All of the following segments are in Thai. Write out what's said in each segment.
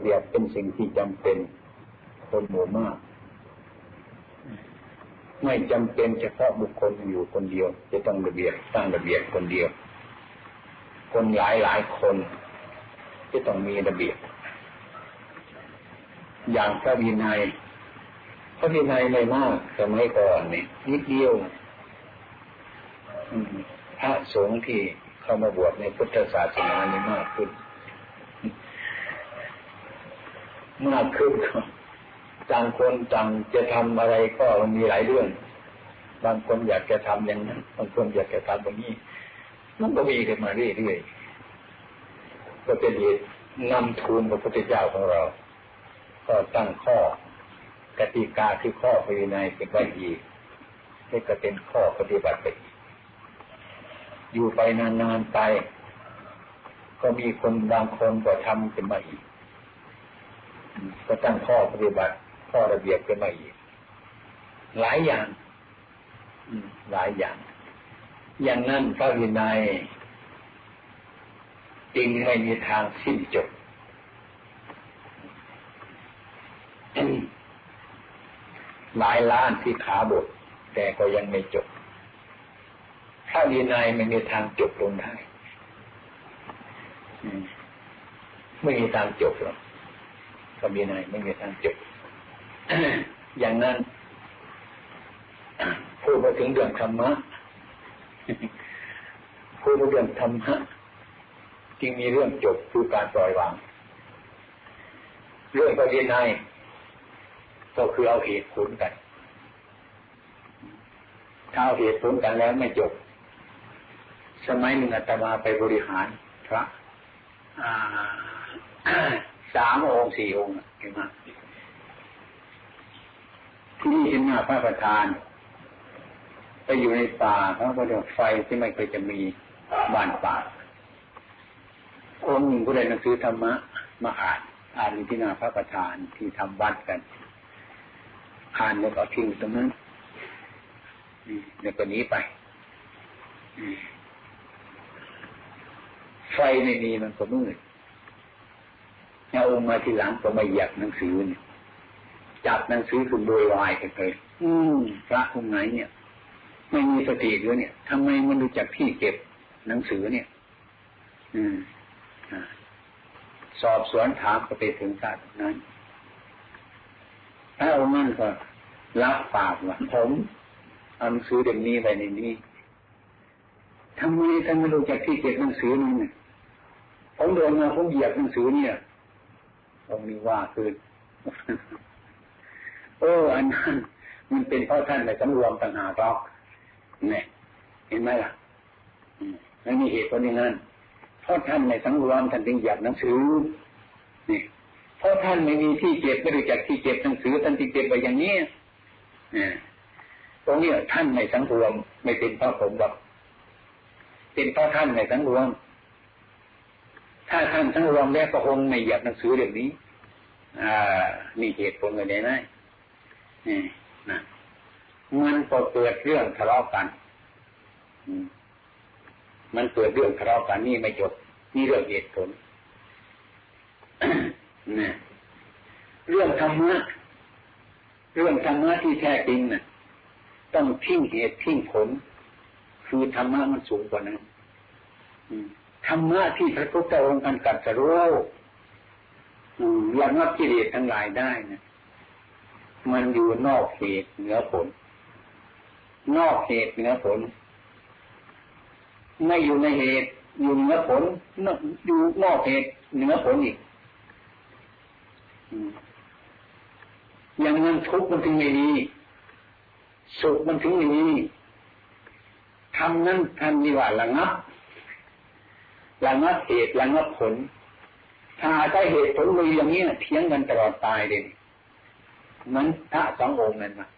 เบียบเป็นสิ่งที่จำเป็นคนหมู่มาก ไม่จำเป็นเฉพาะบุคคลอยู่คนเดียว จะต้องระเบียบสร้งระเบียบคนเดียว คนหลายหลายคนจะต้องมีระเบียบ อย่างพระวินัยพระวินัยไม่มากสมัยก่อนนี่นิดเดียวพระสงฆ์ที่เข้ามาบวชในพุทธศาสนานี่มากขึ้น มากขึ้นต่างคนต่างจะทำอะไรก็มีหลายเรื่อง บางคนอยากจะทำอย่างนั้นบางคนอยากจะทำอย่างนี้มันก็มีกันมาเรื่อยๆก็เป็นเหตุนำทูลพระพุทธเจ้าของเรา ก็ตั้งข้อกติกาที่ข้อภายในเป็นไว้อีกนี่ก็เป็นข้อปฏิบัติไปอยู่ไปนานๆไป ก็มีคนบางคนก็ทำเป็นมาอีก ก็ตั้งข้อปฏิบัติ ข้อระเบียบเป็นมาอีก หลายอย่างหลายอย่าง อย่างนั้นพระวินัยจริงไม่มีทางสิ้นจบหลายล้านที่ขาบท แต่ก็ยังไม่จบถ้าวินัยไม่มีทางจบลงได้ไม่มีทางจบหรอก พระวินัยไม่มีทางจบอย่างนั้นพูดมาถึงเรื่องธรรมะพูดเรื่องธรรมะจึงมีเรื่องจบคือการปล่อยวาง เรื่องพระวินัยก็คือเอาเหตุผลกันถ้าเอาเหตุผลกันแล้วไม่จบ สมัยหนึ่งอาตมาไปบริหารพระ สามองค์สี่องค์เห็นไหมที่นี่เห็นหน้าพระประธาน ไปอยู่ในป่าเขาก็เดี๋ยวไฟที่ไม่เคยจะมีบ้านป่าองค์หนึ่งก็ได้หนังสือธรรมะมาอ่านอ่านที่หน้าพระประธานที่ทำวัดกันอ่านแล้วก็ทิ้งตรงนั้นแล้วก็นี้ไปไฟไม่มีมันก็มืด เอามาทีหลังก็ไม่อยากหนังสือเนี่ยจับหนังสือคุณโดยวายกันเลยอืมพระองค์ไหนเนี่ย ไม่มีสติด้วยเนี่ยทำไมมันรู้จักที่เก็บหนังสือเนี่ย อืมสอบสวนถามก็ไปถึงศาสตร์นั้นพระองค์นั่นก็รับปากว่าผมเอาหนังสือเด็กนี้ไปในนี้ทำไมท่านไม่รู้จักที่เก็บหนังสือนี่เนี่ยผมเดินมาผมเหยียบหนังสือเนี่ย องค์นี้ว่าคือเอออันนั้นมันเป็นเพราะท่านในสำรวมต่างหากหรอกเนี่ยเห็นไหมล่ะไม่มีเหตุผลอย่างนั้นเพราะท่านในสังรวมท่านถึงหยับหนังสือนี่เพราะท่านไม่มีที่เก็บไม่รู้จักที่เก็บหนังสือท่านที่เก็บไปอย่างนี้ตรงนี้ท่านในสังรวม ไม่เป็นเพราะผมหรอกเป็นเพราะท่านในสังรวม ถ้าท่านสังรวมแล้วก็คงไม่หยับหนังสือเรื่องนี้ อ่ามีเหตุผลอะไรไหมนี่นะมันก็เกิดเรื่องทะเลาะกันมันเกิดเรื่องทะเลาะกันนี่ไม่จบนี่เรื่องเหตุผลนี่เรื่องธรรมะเรื่องธรรมะที่แท้จริงน่ะ ต้องทิ้งเหตุทิ้งผล คือธรรมะมันสูงกว่านั้น ธรรมะที่พระพุทธองค์กันกัสรู้ระงับกิเลสทั้งหลายได้นะมันอยู่นอกเหตุเหนือผล นอกเหตุเหนือผล ไม่อยู่ในเหตุอยู่เหนือผลอยู่นอกเหตุเหนือผลอีกอย่างนั้นทุกข์มันถึงไม่มีสุขมันถึงไม่มีทำนั้นทำนี่ว่าระงับ ระงับเหตุระงับผล ถ้าได้เหตุผลมีอย่างนี้เทียงกันตลอดตายเลยมันพระสององค์นั่นนะ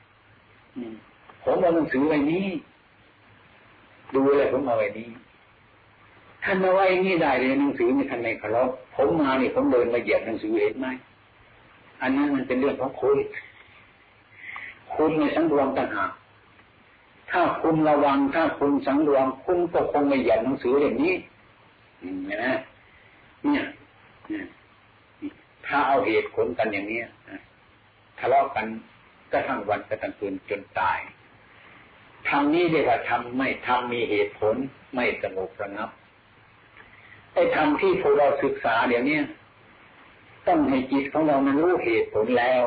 ผมเอาหนังสือไว้นี้ ดูเลยผมเอาไว้นี้ท่านมาไว้นี่ได้เลยหนังสือมีท่านในคารพผมมาเนี่ยผมเดินมาเหยียบหนังสือเห็นไหมอันนั้นมันเป็นเรื่องของคุณคุณในสังรวมต่างหากถ้าคุณระวังถ้าคุณสังรวมคุณก็คงไม่เหยียบหนังสือ อย่างนี้นะเนี่ยถ้าเอาเหตุผลกันอย่างเนี้ยทะเลาะกันก็ทั้งวันก็ทั้งคืนจนตายทำนี้เรียกว่าทำไม่ทำมีเหตุผลไม่สงบระงับไอ้ทำที่พวกเราศึกษาเดี๋ยวนี้ต้องให้จิตของเรามันรู้เหตุผลแล้ว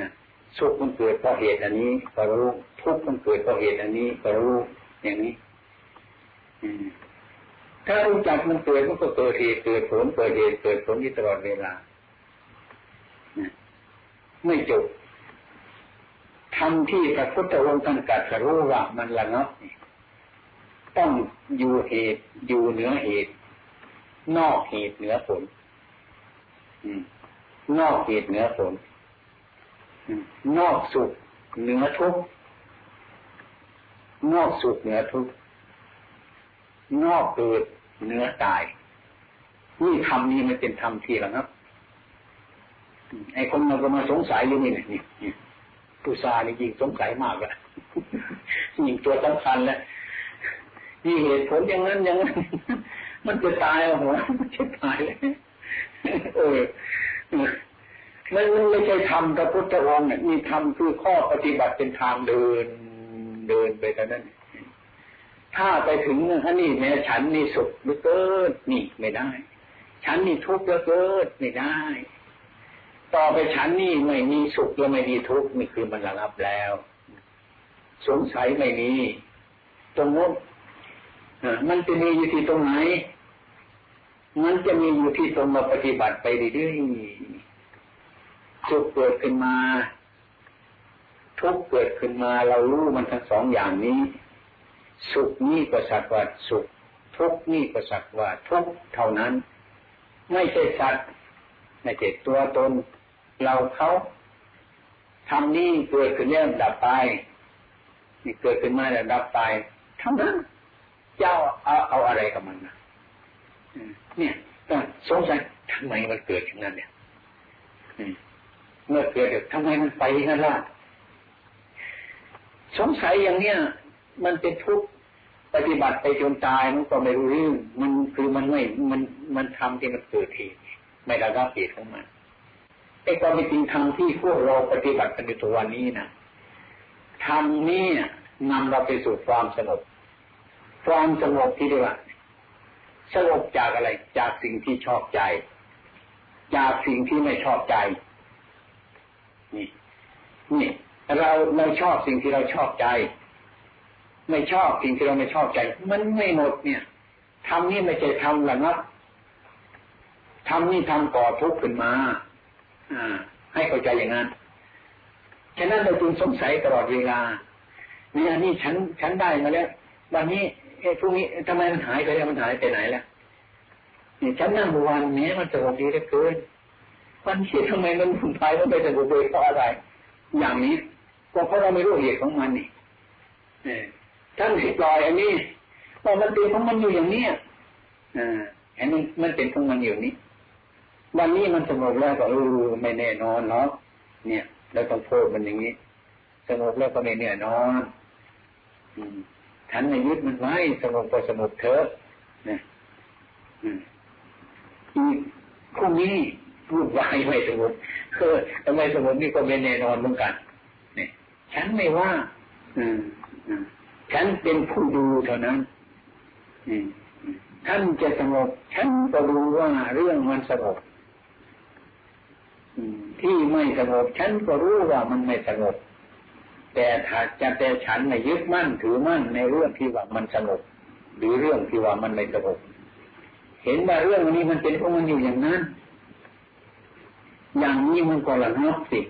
นะสุขมันเกิดเพราะเหตุอันนี้ ก็รู้ทุกข์มันเกิดเพราะเหตุอันนี้ ก็รู้อย่างนี้ ถ้ารู้จักมันเกิดมันก็เกิดเหตุเกิดผลเกิดเหตุเกิดผลที่ตลอดเวลาไม่จบทำที่พระพุทธองค์ท่านกัดรู้ว่ามันละงับต้องอยู่เหตุอยู่เหนือเหตุ นอกเหตุเหนือผลนอกเหตุเหนือผลนอกสุขเหนือทุกนอกสุขเหนือทุกนอกเกิด เนื้อตายนี่ธรรมนี้มันเป็นธรรมที่ละครับไอ้คนมันก็มาสงสัยอยู่นี่นี่ผู้ชายนี่ยิ่งสงสัยมากอะยิ่งตัวสำคัญแล้วนี่เหตุผลอย่างนั้นอย่างนั้น มันจะตายอะหัวมันจะตายเลยเออมันไม่ใช่ทำพระพุทธองค์เนี่ยมีทำคือข้อปฏิบัติเป็นทางเดินเดินไปแต่นั้น ถ้าไปถึงอันนี้แม้ฉันนี่สุขเหลือเกินนี่ไม่ได้ ฉันนี่ทุกข์เหลือเกินไม่ได้ ต่อไปฉันนี่ไม่มีสุขและไม่มีทุกข์นี่คือมันระงับแล้ว สงสัยไม่มีตรงนู้นมันจะมีอยู่ที่ตรงไหน มันจะมีอยู่ที่ตรงมาปฏิบัติไปเรื่อยๆสุขเกิดขึ้นมา ทุกข์เกิดขึ้นมาเรารู้มันทั้งสองอย่างนี้ สุขนี่ก็สักว่าสุข ทุกนี่ก็สักว่าทุกเท่านั้น ไม่ใช่สัตว์ไม่ใช่ตัวตน เราเขาทำนี่เกิดขึ้นแล้วดับไปนี่เกิดขึ้นมาแล้วดับไปเท่านั้นเจ้าเอาเอาอะไรกับมันนะเนี่ยสงสัยทำไมมันเกิดอย่างนั้นเนี่ยเมื่อเกิดทำไมมันไปงั้นล่ะสงสัยอย่างเนี้ย มันเป็นทุกข์ปฏิบัติไปจนตายมันก็ไม่รู้เรื่องมันคือมันไม่มันมันทำที่มันเกิดเหตุไม่ระงับเหตุของมันไอ้ความเป็นจริงทำที่พวกเราปฏิบัติกันในตัววันนี้นะทำนี้นำเราไปสู่ความสงบความสงบที่เรียกว่าสงบจากอะไร จากสิ่งที่ชอบใจ จากสิ่งที่ไม่ชอบใจ นี่ นี่ เราเราชอบสิ่งที่เราชอบใจ ไม่ชอบสิ่งที่เราไม่ชอบใจ มันไม่หมดเนี่ยทำนี่ไม่ใช่ทำหละงับทำนี่ทำก่อทุกข์ขึ้นมา อ่า ให้เข้าใจอย่างนั้นฉะนั้นเราจึงสงสัยตลอดเวลาเนี่ยนี่ฉันฉันได้มาแล้ววันนี้เอ้พวกนี้ทำไมมันหายไปแล้วมันหายไปไหนแล้วนี่ฉันนั่งวันนี้มันสงบดีเหลือเกินวันนี้ทำไมมันหุ่นไปมันไปสงบเลยเพราะอะไร อย่างนี้ก็เพราะเราไม่รู้เหตุของมันนี่ ท่านสิปล่อยอันนี้พอมันเป็นของมันอยู่อย่างนี้อ่าอันนี้มันเป็นของมันอยู่นี้ วันนี้มันสงบแล้วก็เออไม่แน่นอนเนาะเนี่ยเราต้องโทษมันอย่างนี้สงบแล้วก็ไม่แน่นอนอืมฉันไม่ยึดมันไว้สงบก็สงบเถอะนะอีกพรุ่งนี้พูดวายไม่สงบเออทำไมสงบนี่ก็เป็นแน่นอนเหมือนกันเนี่ยฉันไม่ว่า อืม ฉันเป็นผู้ดูเท่านั้นท่านจะสงบฉันก็รู้ว่าเรื่องมันสงบที่ไม่สงบฉันก็รู้ว่ามันไม่สงบแต่ถ้าจะแต่ฉันไม่ยึดมั่นถือมั่นในเรื่องที่ว่ามันสงบหรือเรื่องที่ว่ามันไม่สงบเห็นว่าเรื่องนี้มันเป็นของมันอยู่อย่างนั้น อย่างนี้มันก็ระงับสิ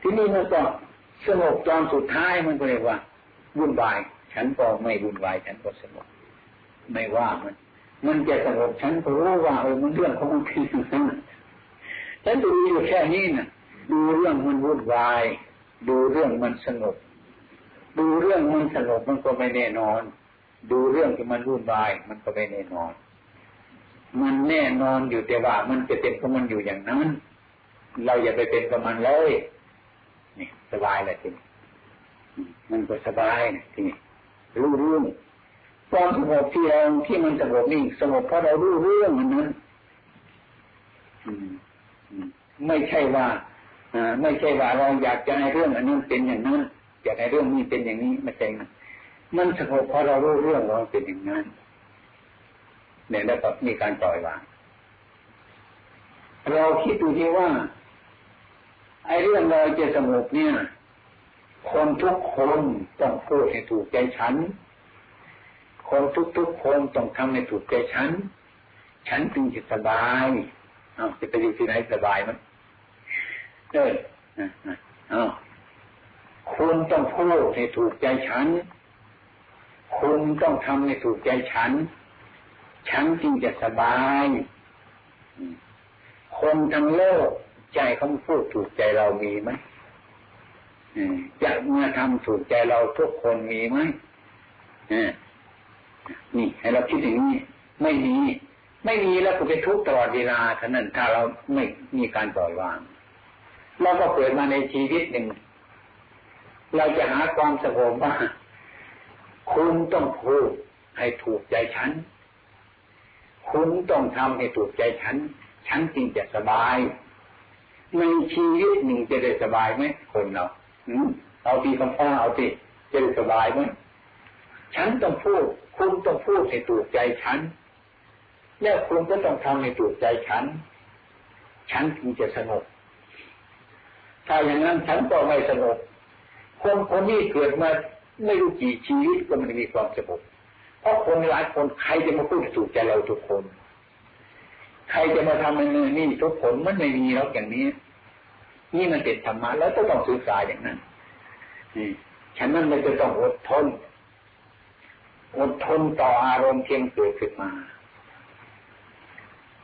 ที่นี่มันก็สงบจอนสุดท้ายมันก็เรียกว่า วุ่นวาย ฉันก็ไม่วุ่นวาย ฉันก็สงบไม่ว่ามัน มันจะสงบฉันก็รู้ว่าเออมันเรื่องของมันคือฉันฉันดูอยู่แค่นี้นะดูเรื่องมันวุ่นวาย ดูเรื่องมันสงบ ดูเรื่องมันสงบมันก็ไม่แน่นอน ดูเรื่องที่มันวุ่นวาย มันก็ไม่แน่นอน มันแน่นอนอยู่แต่ว่า มันจะเป็นของมันอยู่อย่างนั้น เราอย่าไปเป็นกับมันเลยนี่สบายเลยทีนี้ มันก็สบายทีนี้รู้เรื่องความสงบที่เราที่มันสงบนี่สงบเพราะเรารู้เรื่องมันนั้นไม่ใช่ว่าอไม่ใช่ว่าเราอยากจะให้เรื่องอันนั้นเป็นอย่างนั้นอยากให้เรื่องนี้เป็นอย่างนี้ไม่ใช่นะมันสงบเพราะเรารู้เรื่องเราเป็นอย่างนั้นเนี่ยแล้วก็มีการปล่อยวางเราคิดดูที่ว่าไอ้เรื่องเราจะสงบเนี่ย คนทุกคนต้องพูดให้ถูกใจฉัน คนทุกๆคนต้องทำให้ถูกใจฉัน ฉันจึงจะสบายเอาจะไปอยู่ที่ไหนสบายมั้ยเออเอาคุณต้องพูดให้ถูกใจฉัน คุณต้องทำให้ถูกใจฉัน ฉันจึงจะสบาย คนทั้งโลกใจเขาพูดถูกใจเรามีไหม จะมาทำถูกใจเราทุกคนมีไหมนี่ให้เราคิดอย่างนี้ ไม่มี ไม่มีแล้วก็เป็นทุกข์ตลอดเวลาท่านั้นถ้าเราไม่มีการปล่อยวางเราก็เกิดมาในชีวิตหนึ่ง เราจะหาความสงบว่าคุณต้องพูดให้ถูกใจฉัน คุณต้องทำให้ถูกใจฉัน ฉันจึงจะสบาย ในชีวิตหนึ่งจะได้สบายไหมคนเรา เอาทีคำพ้าเอาทีจะได้สบายไหมฉันต้องพูด คุณต้องพูดให้ถูกใจฉัน แล้วคุณก็ต้องทำให้ถูกใจฉัน ฉันถึงจะสงบถ้าอย่างนั้นฉันก็ไม่สงบคนคนนี้เกิดมาไม่รู้กี่ชีวิตก็ไม่มีความสงบเพราะคนหลายคนใครจะมาพูดถูกใจเราทุกคน ใครจะมาทำในนี่ทุกคนมันไม่มีแล้วอย่างนี้ นี่มันเป็นธรรมะแล้วต้องศึกษาอย่างนั้นฉันนั้นเลยจะต้องอดทน อดทนต่ออารมณ์เพียงเกิดขึ้นมา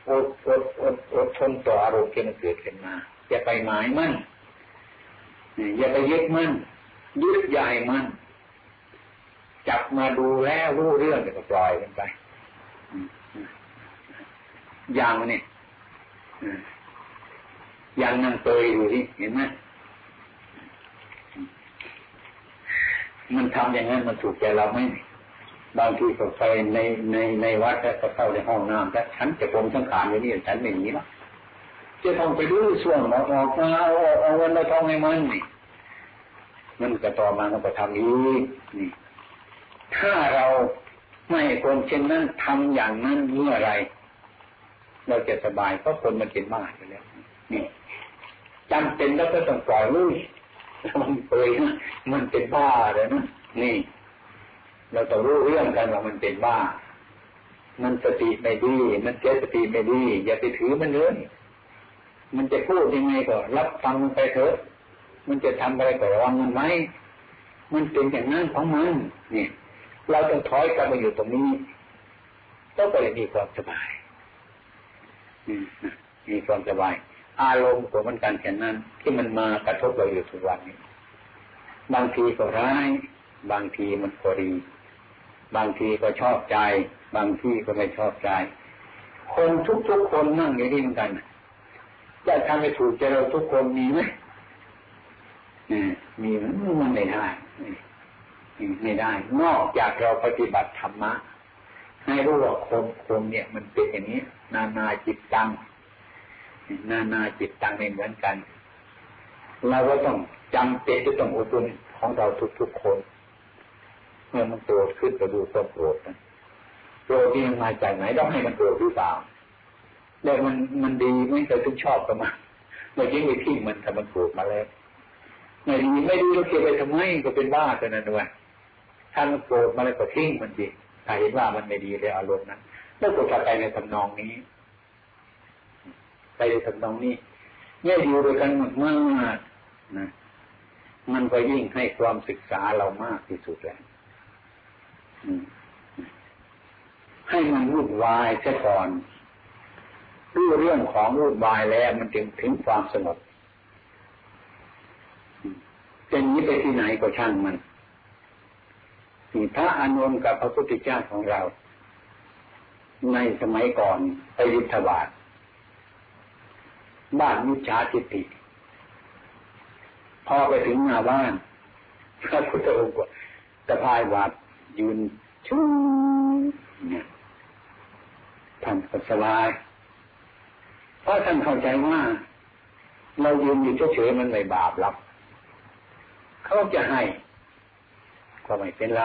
อดอดอดอดทนต่ออารมณ์เพียงเกิดขึ้นมาจะไปหมายมั่นอย่าไปยึดมั่นยึดใหญ่มั่นจับมาดูแล้วรู้เรื่องก็ปล่อยกันไปอย่างนี่อ ย่างนั่งเตยอยู่ที่เห็นไหมมันทำอย่างนั้นมันถูกใจเราไหมบางทีก็ไปในในในวัดแล้วก็เข้าในห้องน้ำแล้วฉันจะปมสังขารอย่างนี้ฉันไม่หนีหรอกจะต้องไปดูส่วนออกออกมาเอาออกเอาเงินมาทองให้มันนี่มันก็ต่อมามันก็ทำอีกนี่ ถ้าเราไม่คนเช่นนั้นทำอย่างนั้นเมื่อไร เราจะสบายเพราะคนมันเป็นบ้าอยู่แล้ว จำเป็นแล้วก็ต้องปล่อยลุยมันเปยนะมันเป็นบ้าเลยนะนี่ เราต้องรู้เรื่องกันว่ามันเป็นบ้า มันสติไม่ดี มันเจสติไม่ดี อย่าไปถือมันเลยมันจะพูดยังไงก็รับฟังไปเถอะ มันจะทำอะไรก็ระวังมันไหมมันเป็นอย่างนั้นของมันนี่เราต้องถอยกลับมาอยู่ตรงนี้ต้องไปมีความสบายมีความสบาย อารมณ์ของมันกันแค่นั้น ที่มันมากระทบเราอยู่ทุกวันนี้ บางทีก็ร้าย บางทีมันก็ดี บางทีก็ชอบใจ บางทีก็ไม่ชอบใจ คนทุกๆคนนั่งอย่างนี้เหมือนกันจะทำให้ถูกใจเราทุกคนมีไหมมีมันไม่ได้ไม่ได้ นอกจากเราปฏิบัติธรรมะให้รู้ว่าคนคนเนี่ย มันเป็นอย่างนี้ นานาจิตตัง นานาจิตตังไม่เหมือนกันเราก็ต้องจำเป็นจะต้องอุปนของเราทุกๆคน เมื่อมันโกรธขึ้นก็ดูความโกรธนะโกรธนี่มาจากไหนต้องให้มันโกรธหรือเปล่าแล้วมันมันดีไม่เคยทุกชอบกันมาเมื่อกี้ไปทิ้งมันทำมันโกรธมาแล้วไม่ดีไม่ดีเราเก็บไปทำไมก็เป็นบ้าเท่นั้นด้วยถ้ามันโกรธมาแล้วก็ทิ้งมันดีถ้าเห็นว่ามันไม่ดีเลยอารมณ์นั้นแล้วก็กลับไปในทำนองนี้ ไปในทำนองนี้เมื่ออยู่ด้วยกันมากมากนะมันก็ยิ่งให้ความศึกษาเรามากที่สุดแล้วให้มันวุ่นวายซะก่อนรู้เรื่องของรูปบายแล้ว มันจึงถึงความสงบเป็นนี้ไปที่ไหนก็ช่างมันนี่พระอนุนกับพระพุทธเจ้าของเรา ในสมัยก่อนไปยุทธบาท บ้านมิจฉาทิฏฐิพอไปถึงหน้าบ้านพระพุทธองค์ก็สะพายบาดยืนชูเนี่ยท่านก็สบายเพราะท่านเข้าใจว่า เรายืนอยู่เฉยๆมันไม่บาปหรอกเขาจะให้ ก็ไม่เป็นไร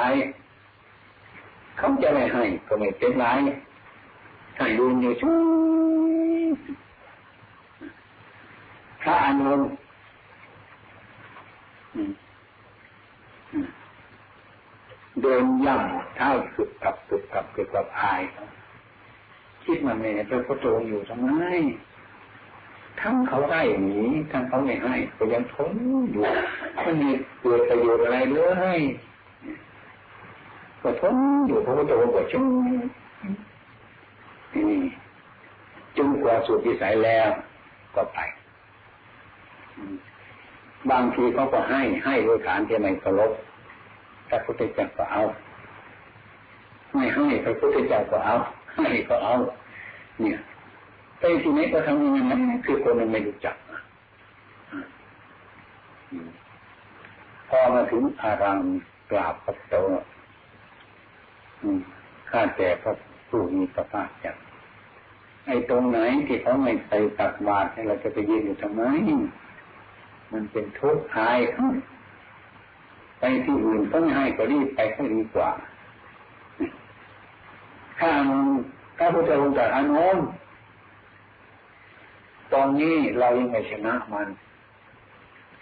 เขาจะไม่ให้ ก็ไม่เป็นไรถ้ายืนอยู่ช่ ระอานุนเดินย่ำเท้าสุดกับสุดกับสุดกับอาย คิดมาแม่พระพุทธองค์อยู่ทำไมทั้งเขาให้หนีทั้งเขาไม่ให้ก็ยังทนอยู่มันมีเกิดประโยชน์อะไรเลยก็ทนอยู่พระพุทธองค์ก็ช่วยนี่จนกว่าสุดวิสัยแล้วก็ไป บางทีเขาก็ให้ให้โดยฐานที่ไม่เคารพพระพุทธเจ้าก็เอา ไม่ให้พระพุทธเจ้าก็เอา ให้ก็เอา เนี่ยไปที่ไหนก็ทำอย่างนั้นคือคนมันไม่รู้จักพอมาถึงอารามกราบพระโตข้าแต่พระผู้มีพระภาคจักไอ้ตรงไหนที่เขาไม่ไปตักบาตรเราจะไปยืนอยู่ทำไม มันเป็นทุกข์หายไปที่อื่นต้องให้ก็รีบไปก็ดีกว่า ข้าข้าพุทธองค์ตรัสอนุนตอนนี้เรายังไม่ชนะมัน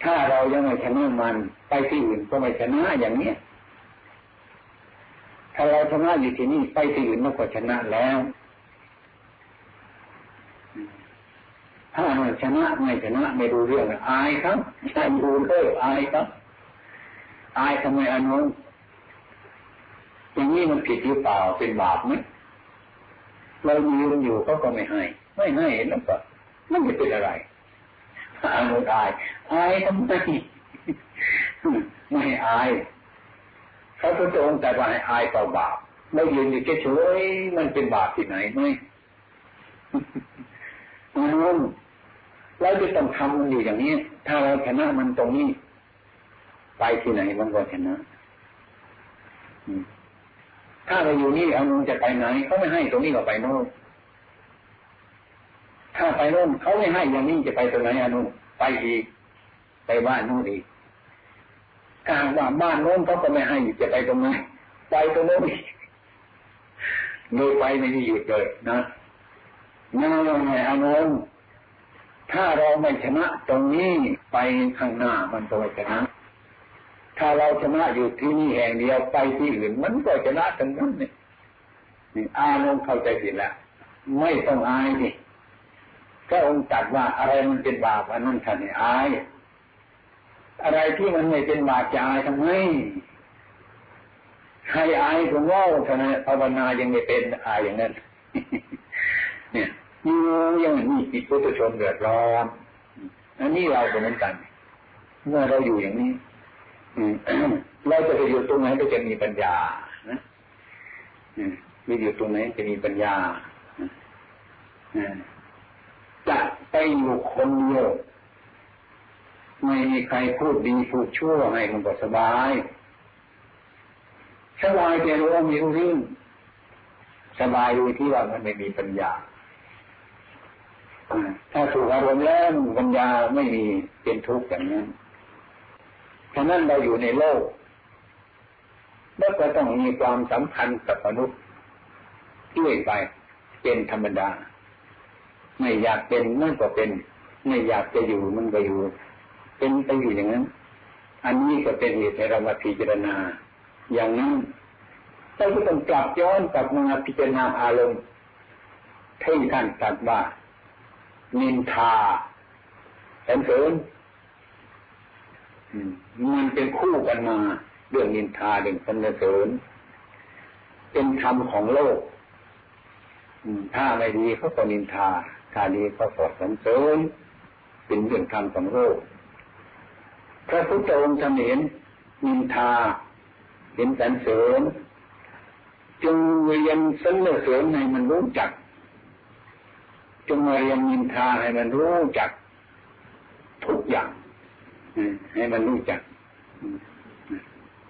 ถ้าเรายังไม่ชนะมัน ไปที่อื่นก็ไม่ชนะอย่างเนี้ยถ้าเราชนะอยู่ที่นี่ไปที่อื่นมันก็ชนะแล้ว ถ้าไม่ชนะไม่ชนะไม่รู้เรื่องอายครับใช่ดูเลยอายครับ อายทำไมอนุอย่างนี้มันผิดหรือเปล่าเป็นบาปไหมเรายืนอยู่เขาก็ไม่ให้ ไม่ให้แล้วก็ไม่เป็นอะไรอายอายอายทำไมไม่อายเขาพระองค์แต่ว่าให้อายต่อบาปไม่ยืนอยู่เฉยๆมันเป็นบาปที่ไหนไม่นั่น เราจะต้องทำมันอยู่อย่างนี้ ถ้าเราชนะมันตรงนี้ ไปที่ไหนมันก็ชนะถ้าเราอยู่นี่เอานุจะไปไหนเขาไม่ให้ตรงนี้ก็ไปโน่นถ้าไปโน่นเขาไม่ให้อย่างนี้จะไปตรงไหนอนุไปอีกไปบ้านโน่นอีกถ้าว่าบ้านโน้นเขาก็ไม่ให้จะไปตรงไหนไปตรงโน้นอีกโดยไปไม่ได้หยุดเลยนะนั่นไงอนุ ถ้าเราไม่ชนะตรงนี้ไปข้างหน้ามันก็ไม่ชนะ ถ้าเราชนะอยู่ที่นี่แห่งเดียวไปที่อื่นมันก็ชนะตรงนั้นนี่นี่อาลงเข้าใจผิดแล้วไม่ต้องอายนี่ก็องค์ตัดว่าอะไรมันเป็นบาปอันนั้นท่านอาย อะไรที่มันไม่เป็นบาปจะอายทำไมให้อายก็ว่าท่านภาวนายังไม่เป็นอายอย่างนั้น เนี่ย อยู่อย่างนี้จิตพุทธชนเดือดร้อนอันนี้เราเป็นเหมือนกัน เมื่อเราอยู่อย่างนี้เราจะไปอยู่ตรงไหนก็จะมีปัญญานะมีอยู่ตรงไหนจะมีปัญญาจะไปอยู่คนเดียวไม่มีใครพูดดีพูดชั่วให้มันก็สบายสบายแต่รู้ว่ามีรู้เรื่องสบายอยู่ที่ว่ามันไม่มีปัญญา ถ้าถูกอารมณ์แล้วปัญญาไม่มีเป็นทุกข์อย่างนั้นฉะนั้นเราอยู่ในโลกแล้วก็ต้องมีความสัมพันธ์กับมนุษย์ด้วยไป เป็นธรรมดา ไม่อยากเป็นมันก็เป็น ไม่อยากจะอยู่มันก็อยู่ เป็นไปอยู่อย่างนั้น อันนี้ก็เป็นเหตุให้เรามาพิจารณา อย่างนั้นเราก็ต้องกลับย้อนกลับมาพิจารณาอารมณ์ที่ท่านตรัสว่า นินทาสรรเสริญมันเป็นคู่กันมา เรื่องนินทาเรื่องสรรเสริญ เป็นธรรมของโลกถ้าไม่ดีเขาก็นินทา ถ้าดีเขาก็สรรเสริญเป็นเรื่องธรรมของโลกพระพุทธองค์เห็นนินทา เห็นสรรเสริญจึงเรียนสรรเสริญให้มันรู้จัก จงมาเรียนนินทาให้มันรู้จักทุกอย่างให้มันรู้จัก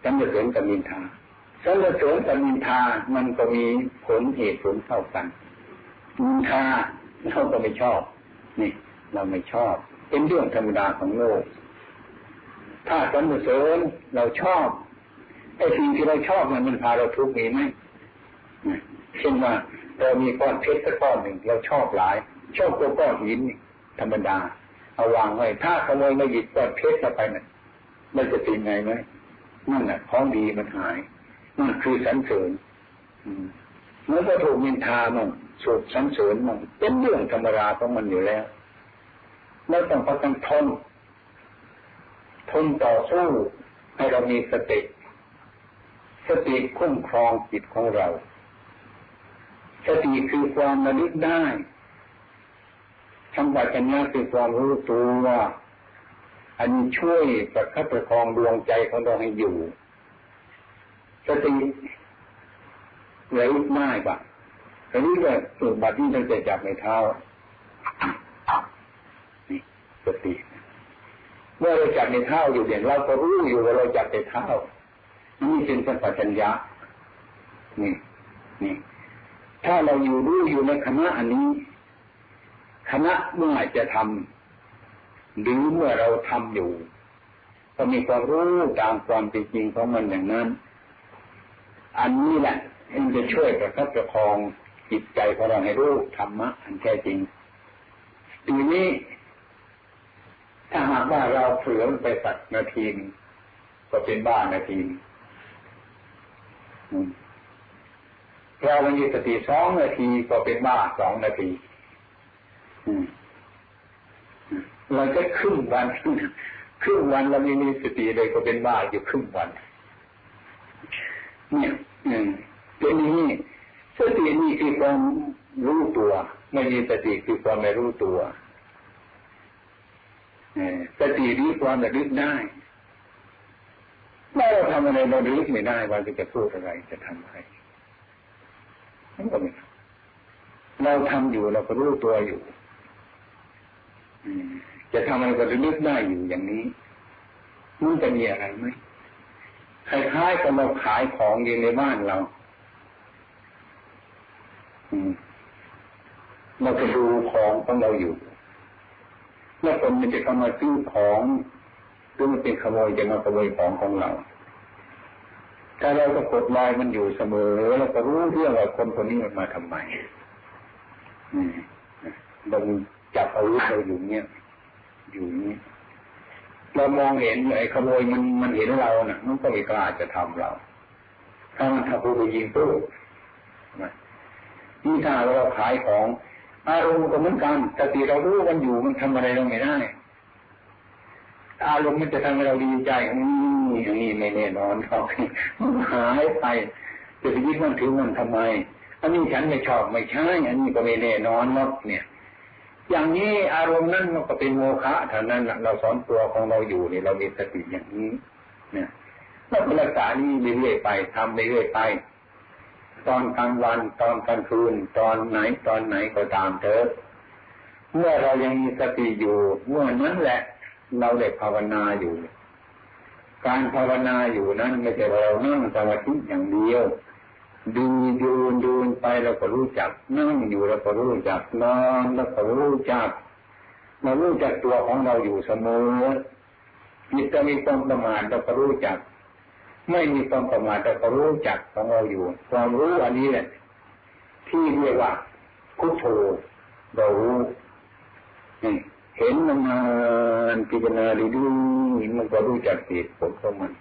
สรรเสริญกับนินทาสรรเสริญกับนินทามันก็มีผลเหตุผลเท่ากันนินทาเราก็ไม่ชอบ นี่ เราไม่ชอบ เป็นเรื่องธรรมดาของโลก ถ้าสรรเสริญเราชอบไอ้สิ่งที่เราชอบมันมันพาเราทุกข์มีไหมเช่นว่า เรามีก้อนเพชรสักก้อนหนึ่งเราชอบหลาย ชอบตัวก้อนหินธรรมดา เอาวางไว้ถ้าขโมยมาหยิบก้อนเพชรไปนั่นมันจะเป็นไงไหมนั่นแหละของดีมันหายนั่นคือสันเสริญมื่อก็ถูกมินทามั่งสูบสันเสริญมั่งเป็นเรื่องธรรมดาของมันอยู่แล้วแล้วต้องพากันทนทนต่อสู้ให้เรามีสติสติคุ้มครองจิตของเรา สติคือความระลึกได้ทำปัญญาคือความรู้ตัวอันช่วยประคับประคองดวงใจของเราให้อยู่ สติเหลวง่ายปะอันนี้ก็สุดบัดนี้ตั้งแต่จับในเท้านี่สติเมื่อเราจับในเท้าอยู่เด่นเราก็รู้อยู่ว่าเราจับในเท้านี่เป็นสัมปชัญญะนี่นี่ ถ้าเราอยู่รู้อยู่ในคณะอันนี้คณะเมื่อจะทำหรือเมื่อเราทำอยู่ ก็มีความรู้ตามความเป็นจริงของมันอย่างนั้น อันนี้แหละมันจะช่วยประคับประคองจิตใจของเราให้รู้ธรรมะอันแท้จริงทีนี้ถ้าหากว่าเราเผือไปสักนาทีก็เป็นบ้านาที เรามีสติสองนาทีก็เป็นบ้าสองนาทีเราจะครึ่งวันครึ่งวันเราไม่มีสติเลยก็เป็นบ้าอยู่ครึ่งวัน เนี่ยเป็นนี้สตินี่คือความรู้ตัว ไม่มีสติคือความไม่รู้ตัวสติรู้ความระลึกได้เราทำอะไรเราระลึกไม่ได้ว่าจะพูดอะไรจะทำอะไร นั่นก็ไม่เราทำอยู่เราก็รู้ตัวอยู่จะทำอะไรก็ระลึกได้อยู่อย่างนี้มันจะมีอะไรไหมคล้ายๆกับเราขายของอยู่ในบ้านเราเราจะดูของของเราอยู่แล้วคนมันจะเข้ามาซื้อของหรือมันเป็นขโมยจะมาขโมยของของเรา ถ้าเราก็กดลายมันอยู่เสมอเราก็รู้เรื่องว่าคนคนนี้มันมาทำไมเราจับอาวุธเราอยู่เนี้ยอยู่นี้เรามองเห็นไอ้ขโมยมันมันเห็นเราเนะ่ะ มันก็ไม่กล้าจะทำเรา ถ้ามันทำผู้ไปยิงตู้นี่ถ้าเราขายของอารมณ์ก็เหมือนกันแต่ที่เรารู้มันอยู่มันทำอะไรเราไม่ได้อารมณ์มันจะทำให้เราดีใจนี่ อย่างนี้ไม่แน่นอนเขาหายไปจะไปยึดมันถือมันทำไม อันนี้ฉันไม่ชอบไม่ใช่อันนี้ก็ไม่แน่นอนหรอกเนี่ย อย่างนี้อารมณ์นั้นมันก็เป็นโมฆะเท่านั้นเราสอนตัวของเราอยู่นี่เรามีสติอย่างนี้ เนี่ยเราก็รักษานี้เรื่อยไปทำเรื่อยไป ตอนกลางวันตอนกลางคืน ตอนไหนตอนไหนก็ตามเถอะเมื่อเรายังมีสติอยู่ เมื่อนั้นแหละ เราได้ภาวนาอยู่ การภาวนาอยู่นั้นไม่ใช่เรานั่งสมาธิอย่างเดียวดูดูดูไปเราก็รู้จัก นั่งอยู่เราก็รู้จักนอนเราก็รู้จักเรารู้จักตัวของเราอยู่เสมอจิตจะมีความประมาทเราก็รู้จัก ไม่มีความประมาทแต่ก็รู้จักของเราอยู่ ความรู้อันนี้แหละที่เรียกว่าพุทโธเรารู้ เห็นมันนานพิจารณาดูดูมันก็รู้จักเหตุผลของมัน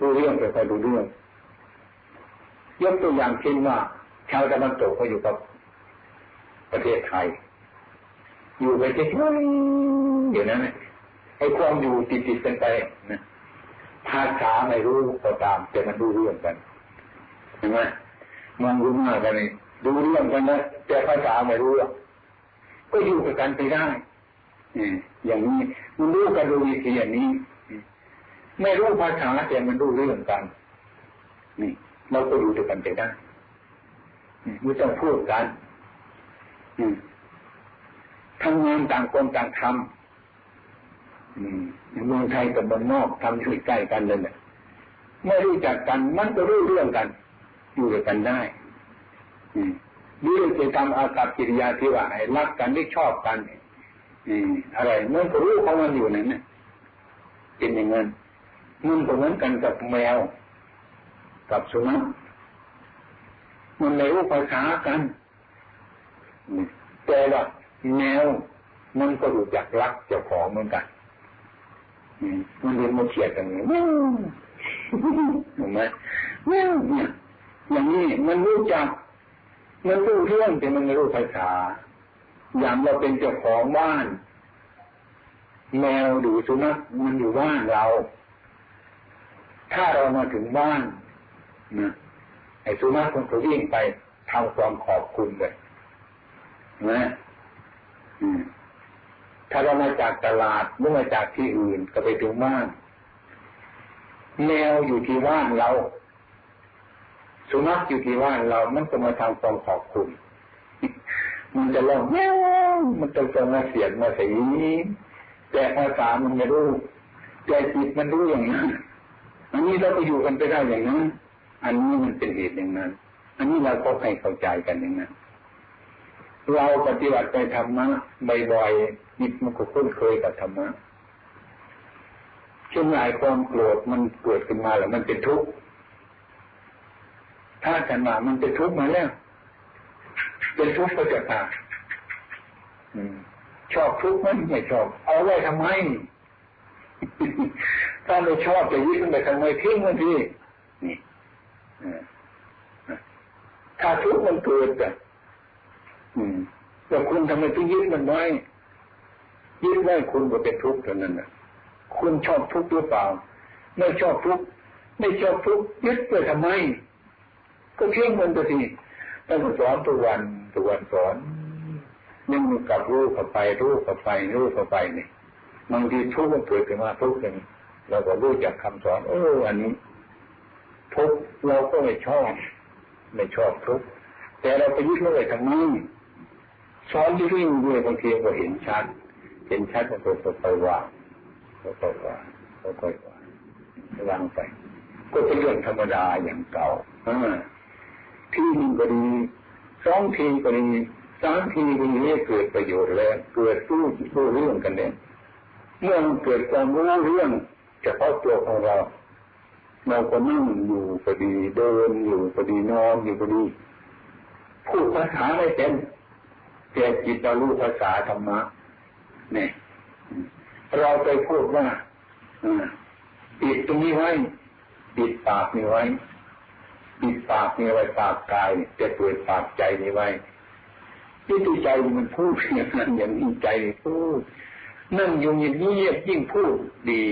รู้เรื่องไปไปดูเรื่องยกตัวอย่างเช่นว่า ชาวตะวันตกเขาอยู่กับประเทศไทย อยู่ไปเฉยๆอยู่นั้นไอ้ความอยู่ติดๆกันไปนะภาษาไม่รู้ก็ตาม แต่มันดูเรื่องกันเห็นไหมมองรู้มากกันนี่ดูเรื่องกันนะแต่ภาษาไม่รู้ก็อยู่กันไปได้ อย่างนี้มันรู้กันดูวิธีอย่างนี้ ไม่รู้ภาษาแต่มันรู้เรื่องกัน นี่ เราก็อยู่ด้วยกันไปได้ไม่ต้องพูดกันทำงานต่างคนต่างทำเมืองไทยกับเมืองนอกทำอยู่ใกล้กันเลยเนี่ยไม่รู้จักกัน มันก็รู้เรื่องกัน อยู่ด้วยกันได้นี่จะทำอากับกิริยาที่ว่าให้รักกันที่ชอบกันอืม อะไรมันก็รู้ของมันอยู่นั่นเนี่ยเป็นอย่างนั้นมันก็เหมือนกันกับแมว กับสุนัขมันไม่รู้ภาษากันแต่ว่าแมวมันก็รู้จักรักเจ้าของเหมือนกันมันเรียนมาเฉียดกันเนี่ยเห็นไหมเนี่ยอย่างนี้มันรู้จัก มันรู้เรื่องแต่มันไม่รู้ภาษา อย่างเราเป็นเจ้าของบ้าน แมวหรือสุนัขมันอยู่บ้านเรา ถ้าเรามาถึงบ้านนะไอ้สุนัขมันก็วิ่งไปทำความขอบคุณเลยนะถ้าเรามาจากตลาดหรือมาจากที่อื่นก็ไปถึงบ้านแมวอยู่ที่บ้านเรา สุนัขอยู่ที่บ้านเรา มันก็มาทำความขอบคุณ มันจะร้องแมวมันจะจะมาเสียงมาสีแต่ภาษามันไม่รู้ แต่จิตมันรู้อย่างนั้น อันนี้เราก็อยู่กันไปได้อย่างนั้น อันนี้มันเป็นเหตุอย่างนั้น อันนี้เราก็ให้เข้าใจกันอย่างนั้น เราปฏิบัติไปธรรมะบ่อยๆจิตมันก็คุ้นเคยกับธรรมะช่วงหลายความโกรธมันเกิดขึ้นมาแล้วมันเป็นทุกข์ ถ้ากันมามันเป็นทุกข์มาแล้ว เป็นทุกข์ก็จะตายชอบทุกข์มันไม่ชอบ เอาไว้ทำไมถ้าไม่ชอบจะยึดมันไปทำไมทิ้งมันทีนี่ถ้าทุกข์มันเกิดอะแต่คุณทำไมต้องยึดมันไว้ยึดไว้คุณก็เป็นทุกข์เท่านั้นนะคุณชอบทุกข์หรือเปล่า ไม่ชอบทุกข์ไม่ชอบทุกข์ยึดไปทำไม ก็เพียงมันตัวทีท่านสอนตัววัน ตัวสอนยังมีกับรู้เข้าไป รู้เข้าไป รู้เข้าไปนี่บางทีทุกข์มันเกิดขึ้นมาทุกข์อย่งเราก็รู้จากคำสอน เอออันนี้ ทุกข์เราก็ไม่ชอบ ไม่ชอบทุกข์แต่เราไปยึดเลยทำไมสอนที่วิ่งด้วยบางทีก็เห็นชัด เห็นชัดมันก็ไปว่างค่อยๆวางค่อยๆวางวางไป ก็เป็นเรื่องธรรมดาอย่างเก่าที่หนึ่งก็ดี สองทีก็ดีสามทีก็ดีเกิดประโยชน์แล้ว เกิดรู้รู้เรื่องกันเนี่ยเมื่อมันเกิดความรู้เรื่องเฉพาะตัวของเรา เราก็นั่งอยู่ก็ดีเดินอยู่ก็ดีนอนอยู่ก็ดีพูดภาษาไม่เป็นแต่จิตเรารู้ภาษาธรรมะเนี่ยเราไปพูดว่าปิดตรงนี้ไว้ปิดปากนี้ไว้ ปิดปากนี้ไว้ปากกายจะเปิดปากใจนี้ไว้ที่ตัวใจมันพูดอย่างนั้นอย่างนี้ใจพูดนั่งอยู่อย่างนี้ยิ่งพูดดี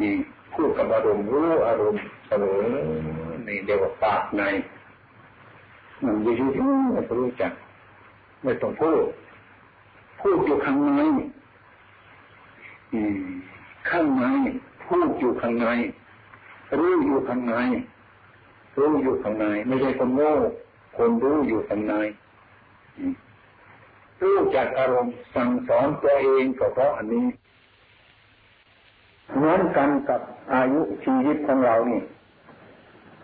ดีพูดกับอารมณ์รู้อารมณ์เสมอนี่เรียกว่าปากในมันอยู่ที่ไม่รู้จักไม่ต้องพูดพูดอยู่ข้างในข้างในพูดอยู่ข้างในรู้อยู่ข้างใน รู้อยู่ข้างในไม่ใช่คนโง่คนรู้อยู่ข้างในรู้จักอารมณ์สั่งสอนตัวเองก็เพราะอันนี้เหมือนกันกับอายุชีวิตของเรานี่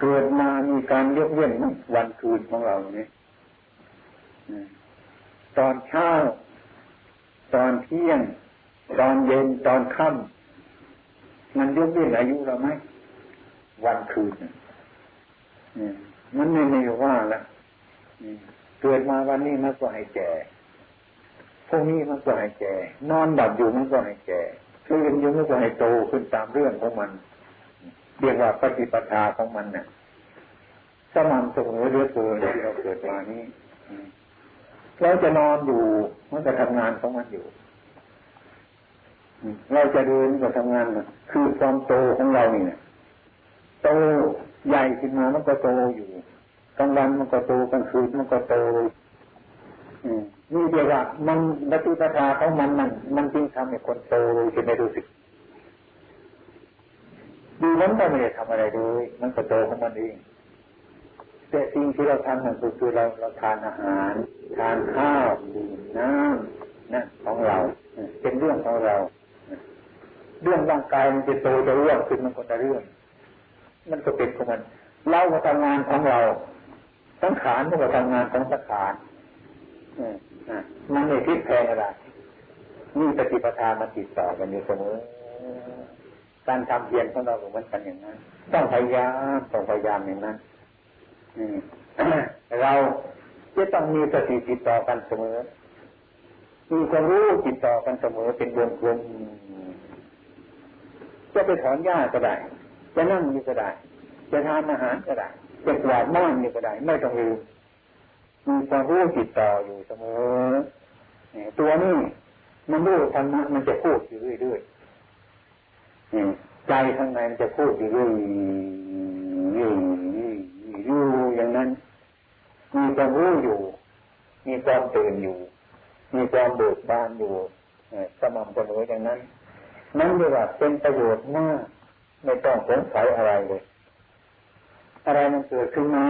เกิดมามีการเลือกเว้นวันคืนของเราเนี่ยตอนเช้า ตอนเที่ยง ตอนเย็นตอนค่ำมันยกเว้นอายุเราไหมวันคืนเนี่ย มันไม่ไม่ว่าละเกิดมาวันนี้มันก็ให้แก่พวกนี้มันก็ให้แก่ นอนดับอยู่มันก็ให้แก่ตื่นอยู่มันก็ให้โตขึ้นตามเรื่องของมัน เรียกว่าปฏิปทาของมันเนี่ยสม่ำเสมอเรือเกินที่เราเกิดมานี้เราจะนอนอยู่มันจะทำงานของมันอยู่เราจะเดินก็ทำงานคือความโตของเราเนี่ยโต ใหญ่ขึ้นมามันก็โตอยู่กลางวันมันก็โตกลางคืนมันก็โตนี่เดียวว่ามันปฏิปทาของมันมันมันจึงทำให้คนโตเลยจะไม่รู้สึกดูมันก็ไม่ได้ทำอะไรเลยมันก็โตของมันเองแต่สิ่งที่เราทำนั่นคือเราเราทานอาหาร ทานข้าวดื่มน้ำนั่นของเราเป็นเรื่องของเรา เรื่องร่างกายมันจะโตจะเรื่องขึ้นมันก็จะเรื่อง มันก็เป็นของมันเราก็ทำงานของเราสังขารมันก็ทำงานของสังขารมันไม่ทิศแพงอะไรนี่ปฏิปทามาติดต่อกันอยู่เสมอการทำเพียรของเราเหมือนกันอย่างนั้น ต้องพยายามต้องพยายามอย่างนั้นเราจะต้องมีสติติดต่อกันเสมอมีความรู้ติดต่อกันเสมอเป็นวงกลมจะไปถอนหญ้าก็ได้ จะนั่งนี่ก็ได้ จะทานอาหารก็ได้จะกวาดบ้านนี่ก็ได้ ไม่ต้องลืมมีความรู้ติดต่ออยู่เสมอตัวนี้มันรู้ธรรมะมันจะพูดอยู่เรื่อยๆใจข้างในมันจะพูดอยู่เรื่อยๆอยู่อย่างนั้น มีความรู้อยู่ มีความตื่นอยู่ มีความเบิกบานอยู่สม่ำเสมออย่างนั้น นั่นเรียกว่าเป็นประโยชน์มาก ไม่ต้องสงสัยอะไรเลย อะไรมันเกิดขึ้นมา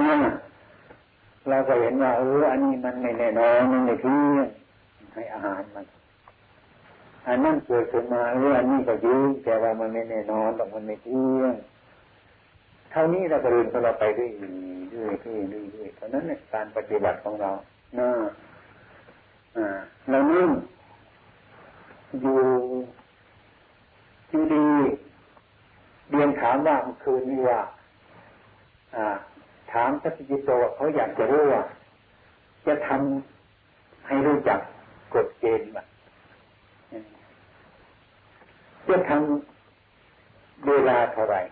เราก็เห็นว่าเอออันนี้มันไม่แน่นอนมันไม่เที่ยงให้อาหารมันอันนั้นเกิดขึ้นมาเอออันนี้ก็ยืนแต่ว่ามันไม่แน่นอนแต่มันไม่เที่ยงเท่านี้เราก็เดินเราไปเรื่อยเรื่อยเรื่อยเรื่อยเท่านั้นเนี่ยการปฏิบัติของเราน่าอ่าเรานิ่งอยู่ดี เรียนถามว่าเมื่อคืนนี้ว่าถามพระจิตโตเขาอยากจะรู้ว่าจะทำให้รู้จักกฎเกณฑ์แบบจะทำเวลาเท่าไหร่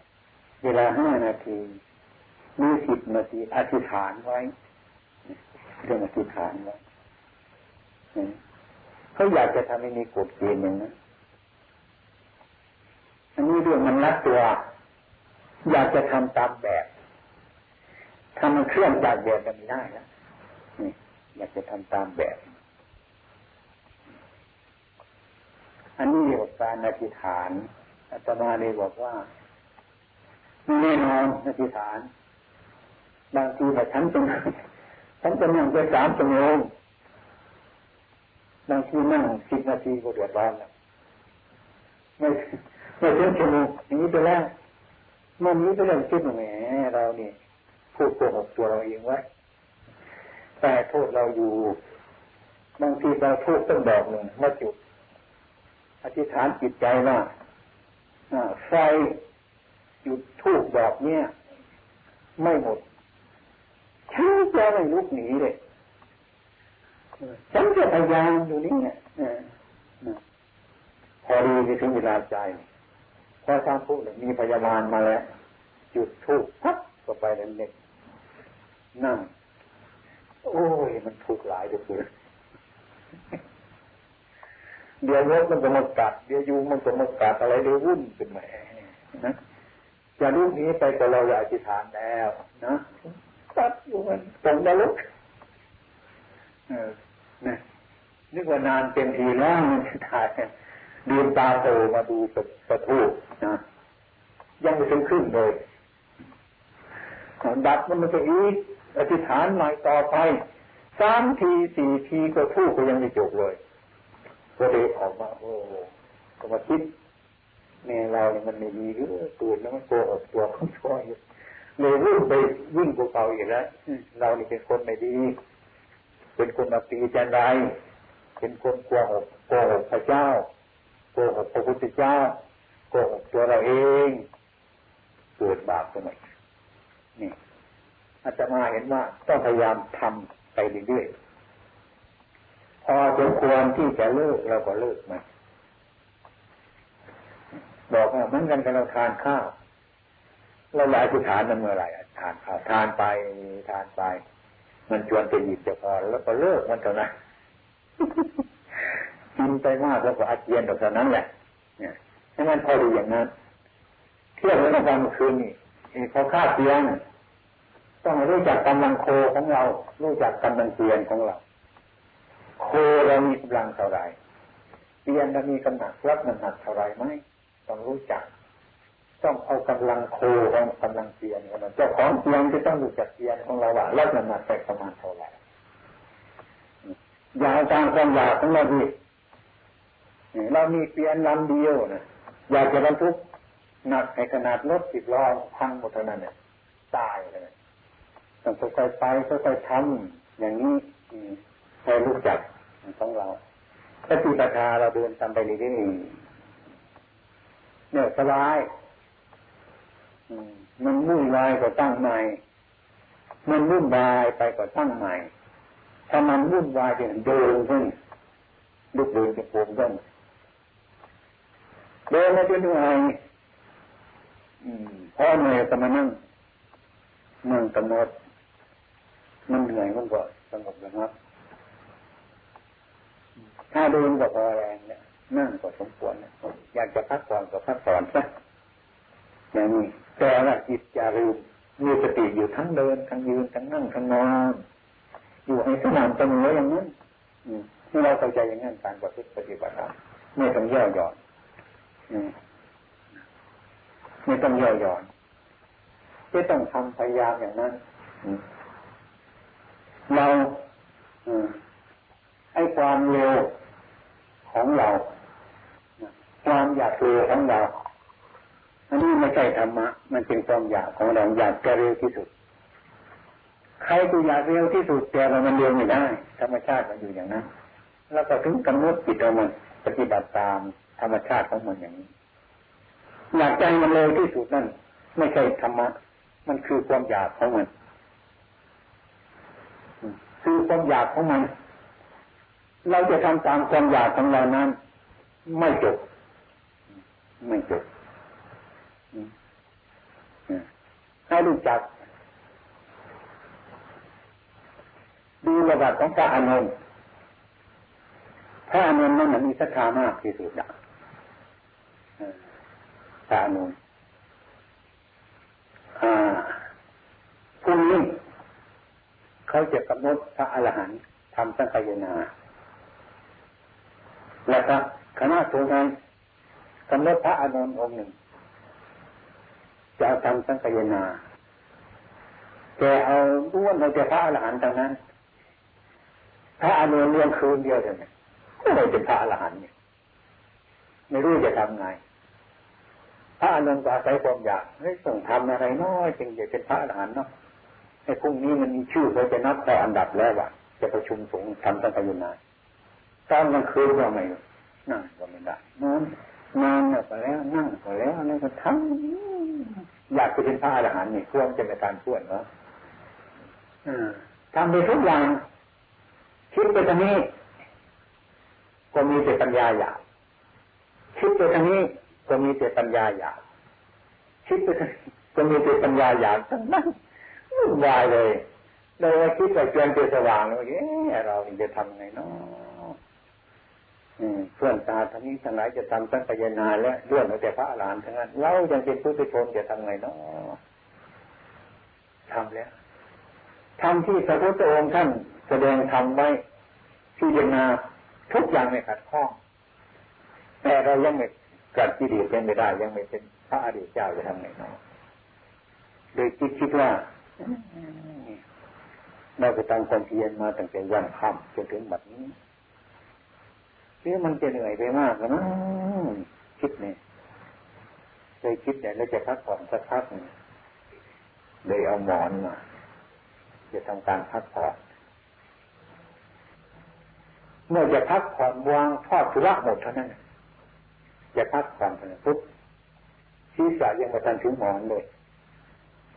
เวลาห้านาทีมีสิบนาทีอธิษฐานไว้เรื่องอธิษฐานไว้เขาอยากจะทำให้มีกฎเกณฑ์อย่างนั้น อันนี้เรื่องมันรัดตัว อยากจะทำตามแบบถ้ามันเคลื่อนจากแบบจะไม่ได้แล้วอยากจะทำตามแบบ อันนี้เรียกว่าการอธิษฐานอาตมาเลยบอกว่าแน่นอนอธิษฐานบางทีแต่ฉันเป็นฉันจะนั่งไปสามชั่วโมงบางทีนั่งสิบนาทีก็เดือดร้อนแล้วไม่ ไม่ถึงชั่วโมงอย่างนี้ไปแล้วมันนี้ไปเรื่องคิดแหมเราเนี่ยพูดโกหกตัวเราเองไว้แต่โทษเราอยู่บางทีเราทูกต้องดอกหนึ่งมาจุดอธิษฐานจิตใจว่าไฟจุดทูกดอกเนี้ยไม่หมด ฉันจะไม่ลุกหนีเลยฉันจะพยายามอยู่นี่เนี่ยพอดีไปถึงเวลาใจ พอทำพูดมีพยาบาลมาแล้ว จุดทูกพับก็ไปเล็กนั่ง โอ้ย มันทุกข์หลายเดือดเดี๋ยวรถมันจะมากัด เดี๋ยวยุงมันจะมากัดอะไรเดี๋ยววุ่นขึ้นมานะจะลูกนี้ไปแต่เราอยากอธิษฐานแล้วนะกัดอยู่มันตรงนรกเออนะนึกว่านานเต็มทีแล้วมันถ่าย ดืมตาโตมาดูสะสะทูนะยังไม่ถึงครึ่งเลยดับมันมันจะอีกอธิษฐานใหม่ต่อไปสามทีสี่ทีก็ทู่ก็ยังไม่จบเลยก็เลยออกมาโอ้ก็มาคิดแม่เราเนี่ยมันไม่ดีหรือตัวแล้วมันโกหกตัวเขาช่วยเลยวิ่งไปวิ่งกว่าเก่าอีกแล้วเรานี่เป็นคนไม่ดี เป็นคนมาตีจันไรเป็นคนกลัวหกโกหกพระเจ้า โกหกพระพุทธเจ้าโกหกตัวเราเอง เกิดบาปขึ้นมานี่อาจจะมาเห็นว่าต้องพยายามทำไปเรื่อยๆพอสมควรที่จะเลิกเราก็เลิกมันบอกว่ามันกันกันเราทานข้าวเราหลายที่ฐานมันเมื่อไหร่ทานข้าวทานไปทานไป มันชวนไปหยิบจะพอแล้วก็เลิกมันเท่านั้น กินไปมากแล้วก็อาเจียนเท่านั้นแหละเนี่ยให้นพอดีอย่างนั้นเที่ยวแล้ววันคืนนี่เขาฆ่าเตียงต้องรู้จักกำลังโคของเรา รู้จักกำลังเตียนของเรา โคเรามีกำลังเท่าไรเตียนเรามีกำลังรับน้ำหนักเท่าไรไหมต้องรู้จัก ต้องเอากำลังโคของกำลังเตียนของเราเจ้าของเตียนจะต้องรู้จักเตียนของเราว่ารับน้ำหนักไปประมาณเท่าไรอย่าตามความอยากของเราดิ เรามีเตียนลำเดียวนะอยากจะบรรทุกหนักในขนาดรถสิบล้อพังหมดเท่านั้นเนี่ยตายเลยต้องค่อยๆไปค่อยๆทำอย่างนี้ให้รู้จักของเราปฏิปทาเราเดินตามไปเรื่อยๆเนี่ยสบายมันมุ่งวายก็ตั้งใหม่ มันมุ่งวายไปก็ตั้งใหม่ ถ้ามันมุ่งวายจะเดินขึ้นลุกเดินจะโผล่ขึ้น เดินแล้วจะเหนื่อยพอเหนื่อยก็มานั่งนั่งกำหนดมันเหนื่อยมันก็สงบนะครับถ้าเดินก็พอแรงเนี่ยนั่งก็สมควรอยากจะพักผ่อนก็พักผ่อนซะอย่างนี้แต่ว่าจิตจะลืมมีสติอยู่ทั้งเดินทั้งยืนทั้งนั่งทั้งนอนอยู่ให้สม่ำเสมออย่างนั้นที่เราเข้าใจอย่างนั้นการปฏิบัติธรรมไม่ต้องย่อหย่อน ไม่ต้องย่อหย่อนไม่ต้องทำพยายามอย่างนั้นเราไอ้ความเร็วของเรา ความอยากเร็วของเรา อันนี้ไม่ใช่ธรรมะ มันเป็นความอยากของเราอยากจะเร็วที่สุด ใครก็อยากเร็วที่สุดแต่มันเร็วไม่ได้ ธรรมชาติมันอยู่อย่างนั้น แล้วก็ถึงกำหนดจิตเอามันปฏิบัติตาม ธรรมชาติของมันอย่างนี้อยากใจมันเร็วที่สุดนั่นไม่ใช่ธรรมะ มันคือความอยากของมัน คือความอยากของมัน เราจะทำตามความอยากของเรานั้น ไม่จบ ไม่จบให้รู้จักดูระดับของพระอานนท์พระอานนท์นั้นมีศรัทธามากที่สุดนะ พระอานนท์พรุ่งนี้เขาจะกำหนดพระอรหันต์ทำสังขยนาแล้วก็คณะสงฆ์นั้นกำหนดพระอานนท์องค์หนึ่ง จะทำสังฆยนาแต่เอาด้วนเราจะพระอรหันต์ทางนั้น พระอานนท์เรียงคืนเดียวเลยก็เลยเป็นพระอรหันต์เนี่ยไม่รู้จะทำไง พระอานนท์ก็อาศัยความอยากเฮ้ยต้องทำอะไรน้อยจึงจะเป็นพระอรหันต์เนาะไอ้พรุ่งนี้มันมีชื่อเขาจะนับแต่อันดับแล้วว่าจะประชุมสงฆ์ทำสังฆยนาตอนกลางคืนก็ไม่นั่งก็ไม่ได้นอนนอนก็แล้วนั่งก็แล้วนั่นก็ทั้งอยากจะเป็นพระอรหันต์นี่ควรจะเป็นการช่วยเนาะทำไปทุกอย่างคิดไปทางนี้ ก็มีแต่ปัญญาอยากคิดไปทางนี้ ก็มีแต่ปัญญาอยากคิดไปก็มีแต่ปัญญาอยากทั้งนั้นวุ่นวายเลยเราคิดไปจนจะสว่างแล้วเอ๊ะเราจะทำไงเนาะเพื่อนตาทั้งนี้ทั้งหลายจะทำตั้งปัญนาและเรื่องแต่พระอรหันต์ทั้งนั้นเรายังเป็นผู้ไปชมจะทำไงเนาะทำแล้วทำที่พระพุทธองค์ท่านแสดงทำไว้ที่เจนาทุกอย่างไม่ขัดข้องแต่เรายังไม่ กัดที่ดีเป็นไม่ได้ ยังไม่เป็นพระอดีตเจ้าจะทำไงเนาะโดยคิดคิดว่าเราไปตั้งความเพียรมาตั้งแต่วันค่ำจนถึงบัดนี้นี่มันจะเหนื่อยไปมากนะคิดเนี่ยเคยคิดเนี่ยแล้วจะพักผ่อนสักพักนึงเลยเอาหมอนมาจะทำการพักผ่อนเมื่อจะพักผ่อนวางทอดธุระหมดเท่านั้น จะพักผ่อนกันปุ๊บศีรษะยังม่ทันถึงหมอนเลย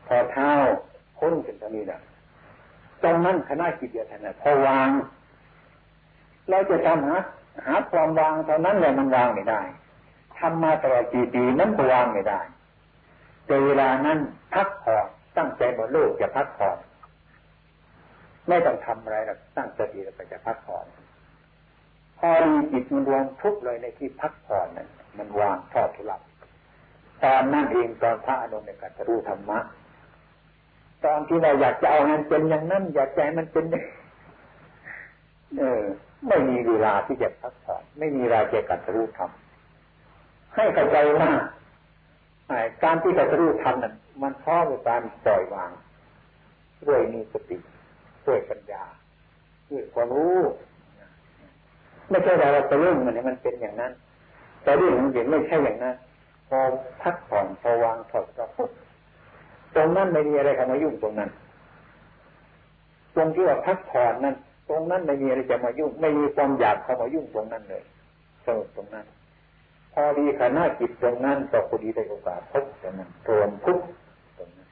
พอเท้าพ้นถึงตรงนี้นะตรงนั้นคณะกิจเดียวท่านพอวาง เราจะทำฮะหาความวางเท่านั้นแหละมันวางไม่ได้ทำมาตลอดกี่ปีนั้นก็วางไม่ได้แต่เวลานั้นพักผ่อนตั้งใจบนโลกจะพักผ่อนไม่ต้องทำอะไรหรอกตั้งสติแล้วจะพักผ่อนพอมีจิตมันรวมทุกเลยในที่พักผ่อนนั้น มันวางทอดทุลับตอนนั่นเองตอนพระอนุในการรู้ธรรมะ ตอนที่เราอยากจะเอานั้นเป็นอย่างนั้น อยากใจมันเป็นเออไม่มีเวลาที่จะพักผ่อนไม่มีเวลาจะกัดรู้ทำให้เข้าใจว่าการที่กัดรู้ทำนั้นมันพราะการปล่อยวางด้วยมีสติด้วยปัญญาด้วยความรู้ไม่ใช่เราจะเรื่องมันมันเป็นอย่างนั้น แต่เรื่องมันเห็นไม่ใช่อย่างนั้นพอพักผ่อนพอวางถอดก็ปุ๊บตรงนั้นไม่มีอะไรเข้ามายุ่งตรงนั้น ตรงที่ว่าพักผ่อนนั้น ตรงนั้นไม่มีอะไรจะมายุ่ง ไม่มีความอยากเข้ามายุ่งตรงนั้นเลยสงบตรงนั้น พอดีขณะจิตตรงนั้นก็พอดีได้โอกาสพบตรงนั้นรวมทุกตรงนั้น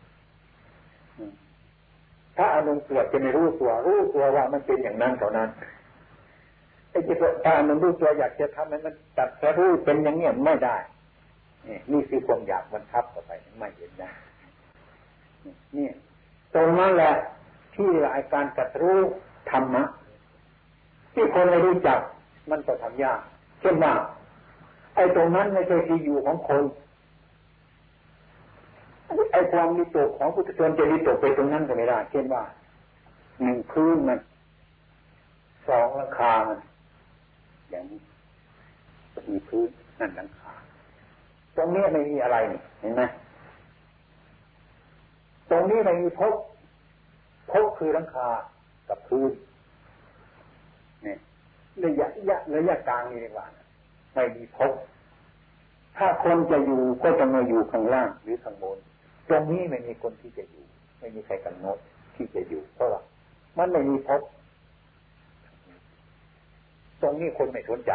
ถ้าอารมณ์เกิดจะไม่รู้ตัวรู้ตัวว่ามันเป็นอย่างนั้นเท่านั้น ไอ้จิตถ้ามันรู้ตัวอยากจะทำให้มันตัดจะรู้เป็นอย่างนี้ไม่ได้นี่คือความอยากมันทับเข้าไปไม่เห็นได้นี่ตรงนั้นแหละที่อาการกัดรู้ธรรมะที่คนไม่รู้จัก มันก็ทำยากเช่นว่าไอ้ตรงนั้นไม่ใช่ที่อยู่ของคนไอ้ความมีตกของพุทธชนจะมีตกไปตรงนั้นก็ไม่ได้ เช่นว่าหนึ่งพื้นมันสองราคามัน อย่างนี้มีพื้นนั่นหลังคาตรงนี้ไม่มีอะไรเห็นไหมตรงนี้ไม่มีพบพบคือหลังคากับพื้นเนี่ยระยะระยะระยะกลางนี่ดีกว่าไม่มีพบถ้าคนจะอยู่ก็จะมาอยู่ข้างล่างหรือข้างบน ตรงนี้ไม่มีคนที่จะอยู่ ไม่มีใครกำหนดที่จะอยู่เพราะว่ามันไม่มีพบ ตรงนี้คนไม่สนใจ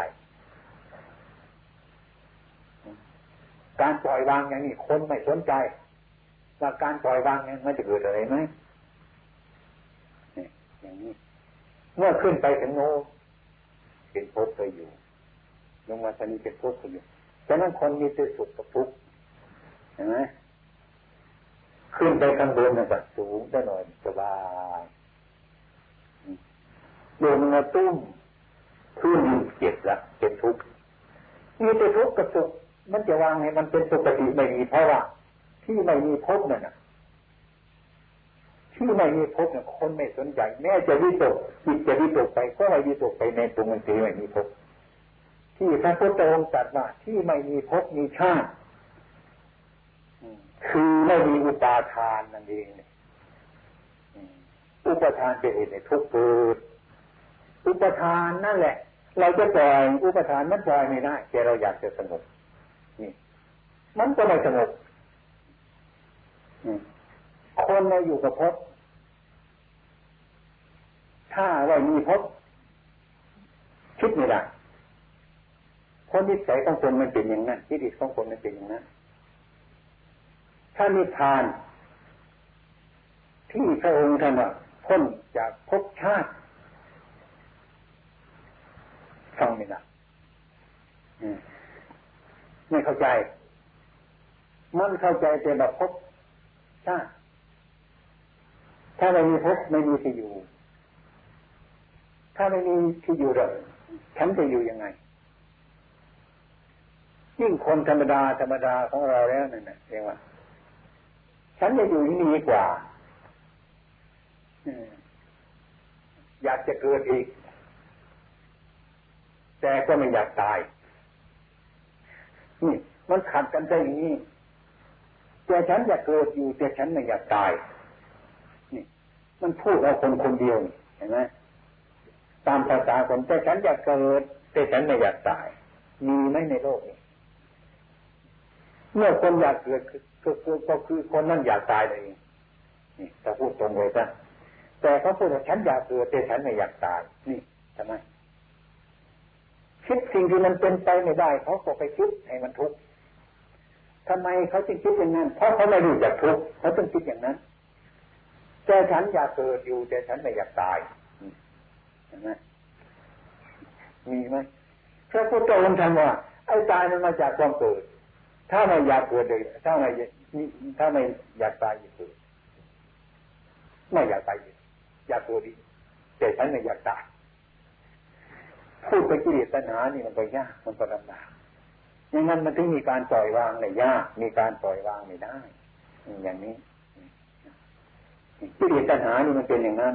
การปล่อยวางอย่างนี้คนไม่สนใจ ว่าการปล่อยวางนั้มันจะเกิดอะไรไหมอย่างนี้ เมื่อขึ้นไปถึงโน้เป็นภพไปอยู่ลงมาตอนนี้เป็นภพไปอยู่ฉะนั้นคนมีแต่สุขกับทุกข์เห็นไหมขึ้นไปข้างบนนะแบบสูงได้หน่อยสบายโยนมาตุ้ม ขึ้นอยู่เจ็บละเป็นทุกข์มีแต่ทุกข์กับสุขมันจะวางให้มันเป็นปกติไม่มีเพราะว่าที่ไม่มีภพนั่นนะที่ไม่มีภพเนี่ยคนไม่สนใจ แม้จะวิตกจิตจะวิตกไปก็ไม่วิตกไปในตรงมันเสีไม่มีภพที่พระพุทธองค์ตรัสว่าที่ไม่มีภพมีชาติคือไม่มีอุปาทานนั่นเองอุปทานเป็นเหตุในทุกข์เกิดอุปทานนั่นแหละ เราจะปล่อยอุปทานมันปล่อยไม่ได้แต่เราอยากจะสงบนี่ มันก็ไม่สงบคนเราอยู่กับพบถ้าว่ามีพบคิดไม่ได้คนนิสัยของคนมันเป็นอย่างนั้นทิฏฐิของคนมันเป็นอย่างนั้นถ้านิทาน ที่พระองค์ท่านว่าพ้นจากภพชาติ ฟังไม่ได้ไม่เข้าใจ มันเข้าใจแต่แบบภพชาติถ้าไม่มีภพไม่มีที่อยู่ ถ้าไม่มีที่อยู่เลยฉันจะอยู่ยังไง ยิ่งคนธรรมดาธรรมดาของเราแล้วนั่นนะเรียกว่า ฉันจะอยู่ที่นี่กว่าอยากจะเกิดอีก แต่ก็ไม่อยากตาย นี่ มันขัดกันได้อย่างนี้แต่ฉันอยากเกิดอยู่แต่ฉันไม่อยากตาย นี่ มันพูดเอาคนคนเดียวเห็นไหมตามภาษาคนแต่ฉันอยากเกิด แต่ฉันไม่อยากตาย มีไหมในโลกนี้เมื่อคนอยากเกิดก็คือก็คือคนนั้นอยากตายเลยนี่ถ้าพูดตรงเลยจ้ะแต่เขาพูดว่าฉันอยากเกิดแต่ฉันไม่อยากตาย นี่ทำไม คิดสิ่งที่มันเป็นไปไม่ได้เขาก็ไปคิดให้มันทุกข์ทำไมเขาจึงคิดอย่างนั้นเพราะเขาไม่รู้จักทุกข์เขาต้องคิดอย่างนั้นแต่ฉันอยากเกิดอยู่แต่ฉันไม่อยากตายเห็นไหมมีไหมพระพุทธองค์ท่านว่าไอ้ตายมันมาจากความเกิด ถ้าไม่อยากเกิดเลยถ้าไม่ถ้าไม่อยากตายอยู่เกิดไม่อยากตายอยากเกิดดีแต่ฉันไม่อยากตาย พูดไปกิเลสตัณหานี่มันไปยากมันก็ลำบากอย่างนั้นมันถึงมีการปล่อยวางในยาก มีการปล่อยวางไม่ได้ อย่างนี้กิเลสตัณหานี่มันเป็นอย่างนั้น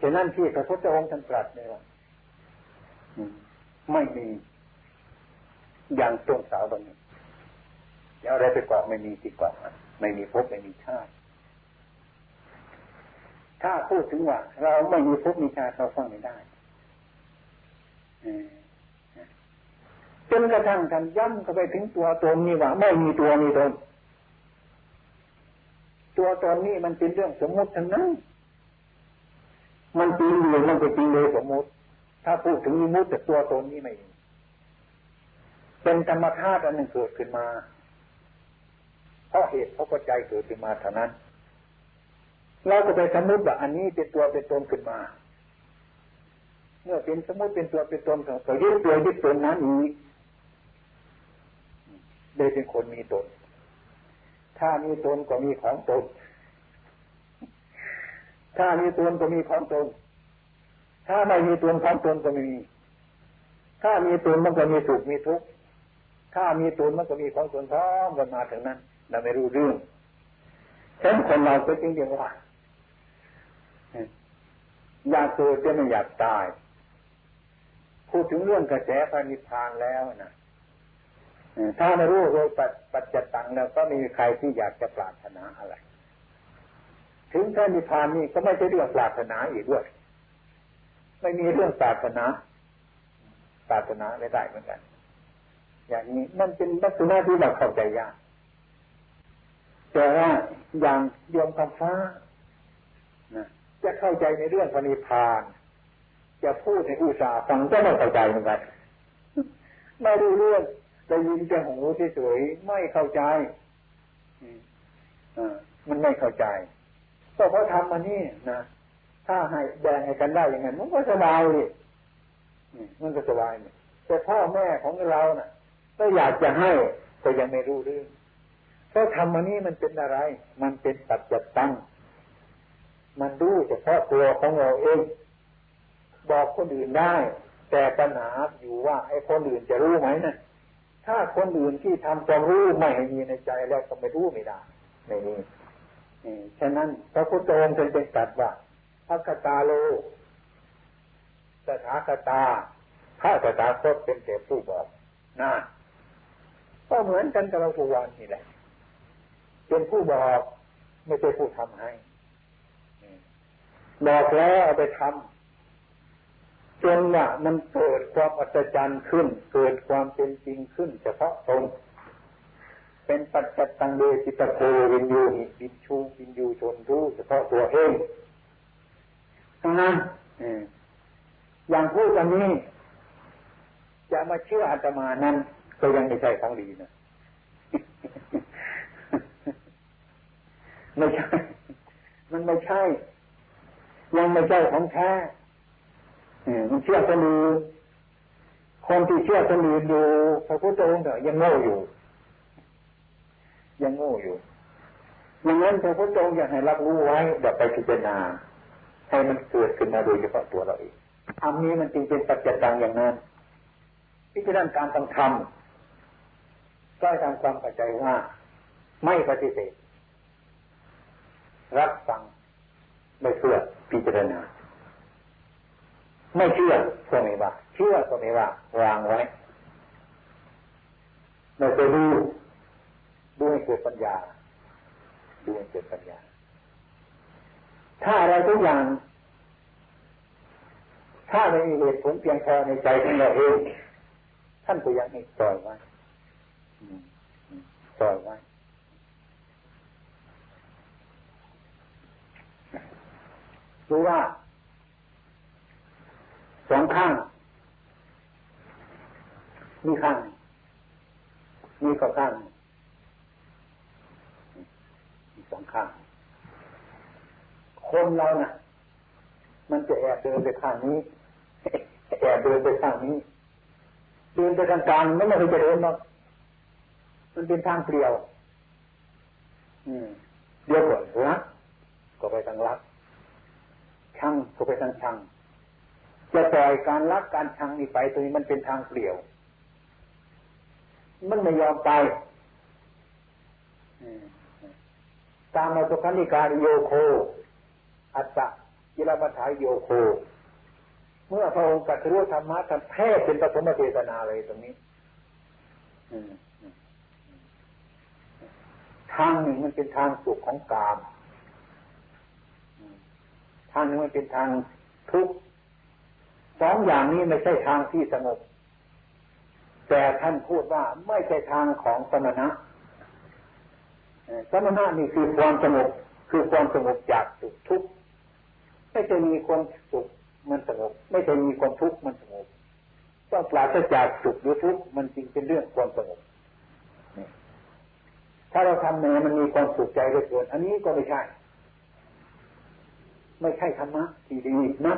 ฉะนั้นที่พระพุทธองค์ท่านตรัสเลยว่าไม่มีอย่างตรงสาวตรงนี้แล้วอะไรไปเกาะไม่มีที่เกาะไม่มีภพไม่มีชาติ ถ้าพูดถึงว่า เราไม่มีภพมีชาติเราฟังไม่ได้ จนกระทั่งท่านย้ำเข้าไปถึงตัวตนนี่ว่า ไม่มีตัวมีตนตัวตนนี่มันเป็นเรื่องสมมติทั้งนั้น มันจริงอยู่มันก็จริงเลยสมมุติ ถ้าพูดถึงมิมุติแต่ตัวตนนี้ไม่เป็นธรรมชาติอันหนึ่งเกิดขึ้นมาเพราะเหตุเพราะปัจจัยเกิดขึ้นมาเท่านั้น เราก็ไปสมมติว่าอันนี้เป็นตัวเป็นตนขึ้นมา เมื่อเป็นสมมติเป็นตัวเป็นตนก็ยึดตัวยึดตนนั้นอีกได้เป็นคนมีตน ถ้ามีตนก็มีของตน ถ้ามีตนก็มีของตน ถ้าไม่มีตนของตนก็ไม่มี ถ้ามีตนมันก็มีสุขมีทุกข์ ถ้ามีตนมันก็มีของตนพร้อมกันมาถึงนั้น เราไม่รู้เรื่องฉะนั้นคนเราก็จริงจริงว่าอยากเกิดจะไม่อยากตาย พูดถึงเรื่องกระแสพระนิพพานแล้วนะถ้าไม่รู้โดยปัจจตังแล้วก็ไม่มีใครที่อยากจะปรารถนาอะไร ถึงพระนิพพานนี่ก็ไม่ใช่เรื่องปรารถนาอีกด้วย ไม่มีเรื่องปรารถนาปรารถนาไม่ได้เหมือนกัน อย่างนี้มันเป็นลักษณะที่เราเข้าใจยากแต่ว่าอย่างโยมคำฟ้านะจะเข้าใจในเรื่องพระนิพพาน จะพูดในอุตสาห์ฟังก็ไม่เข้าใจเหมือนกันไม่รู้เรื่องได้ยินแต่หูเฉยๆไม่เข้าใจอมันไม่เข้าใจก็เพราะทำมานี่นะถ้าให้แบ่งให้กันได้อย่างนั้นมันก็สบายเลยมันก็สบายเนี่ยแต่พ่อแม่ของเราเนะ่ะ ก็อยากจะให้ก็ยังไม่รู้เรื่องเพราะทำมานี่มันเป็นอะไร มันเป็นปัจจตังมันรู้เฉพาะตัวของเราเอง บอกคนอื่นได้ แต่ปัญหาอยู่ว่าไอ้คนอื่นจะรู้ไหมนะ่ะถ้าคนอื่นที่ทำความรู้ไม่มีในใจแล้วก็ไม่รู้ไม่ได้ไม่มีฉะนั้นพระพุทธองค์เป็นเป็นตัดว่าพระกตาโลสถาคตาพระสถาคตเป็นแต่ผู้บอกนะก็เหมือนกันกับเราผู้วันนี่แหละเป็นผู้บอกไม่ใช่ผู้ทำให้บอกแล้วเอาไปทำ จนว่ามันเกิดความอัศจรรย์ขึ้น เกิดความเป็นจริงขึ้น เฉพาะตนเป็นปัจจัตตังเดจิตโกวินยูหิวินชูวินยูชนรู้เฉพาะตัวเองงนั้นอย่างพูดอันนี้จะมาเชื่ออาตมานั้น ก็ยังไม่ใช่ของดีนะไม่ใช่ มันไม่ใช่ ยังไม่ใช่ของแท้ มันเชื่อคนอื่นคนที่เชื่อคนอื่นอยู่พระพุทธองค์เนี่ยยังโง่อยู่ ยังโง่อยู่อย่างนั้นพระพุทธองค์อยากให้รับรู้ไว้แบบไปพิจารณาให้มันเกิดขึ้นมาโดยเฉพาะตัวเราเองทำนี้มันจึงเป็นปัจจัยตังอย่างนั้น พิจารณาการต้องทำก็ทำความเข้าใจว่า ไม่ปฏิเสธรับฟังไม่เชื่อพิจารณา ไม่เชื่อก็ไม่ว่าเชื่อก็ไม่ว่าวางไว้เราจะดูดูให้เกิดปัญญาดูให้เกิดปัญญา ถ้าอะไรทุกอย่าง ถ้าไม่มีเหตุผลเพียงพอในใจของเราเองท่านก็ยังให้ปล่อยไว้ปล่อยไว้รู้ว่า สองข้างมีข้างมีกับข้างมีสองข้างคนเรานะ่ะ มันจะแอบเดินไปข้างนี้แอบเดินไปข้างนี้เดินไปกลางๆไม่ไม่เคยจะเดินหรอกมันเป็นทางเปลี่ยว อืมเดี๋ยวก่อนรักก็ไปทางรัก ช่างก็ไปทางช่าง จะปล่อยการรักการชังนี่ไปตรงนี้มันเป็นทางเปลี่ยว มันไม่ยอมไปตามมาสุขันิการโยโค อัตตะยิรมัฐายโยโค เมื่อพระองค์กัตรู้ธรรมะท่านแท้เป็นปฐมเทศนาเลยตรงนี้ทางหนึ่งมันเป็นทางสุขของกาม ทางหนึ่งมันเป็นทางทุกข์ สองอย่างนี้ไม่ใช่ทางที่สงบ แต่ท่านพูดว่าไม่ใช่ทางของสมณะสมณะนี่คือความสงบคือความสงบจากสุขทุกข์ไม่เคยมีความสุขมันสงบไม่เคยมีความทุกข์มันสงบต้องปราศจากสุขหรือทุกข์มันจริงเป็นเรื่องความสงบถ้าเราทำเนี่ยมันมีความสุขใจเหลือเกินอันนี้ก็ไม่ใช่ ไม่ใช่ธรรมะที่ดีนะ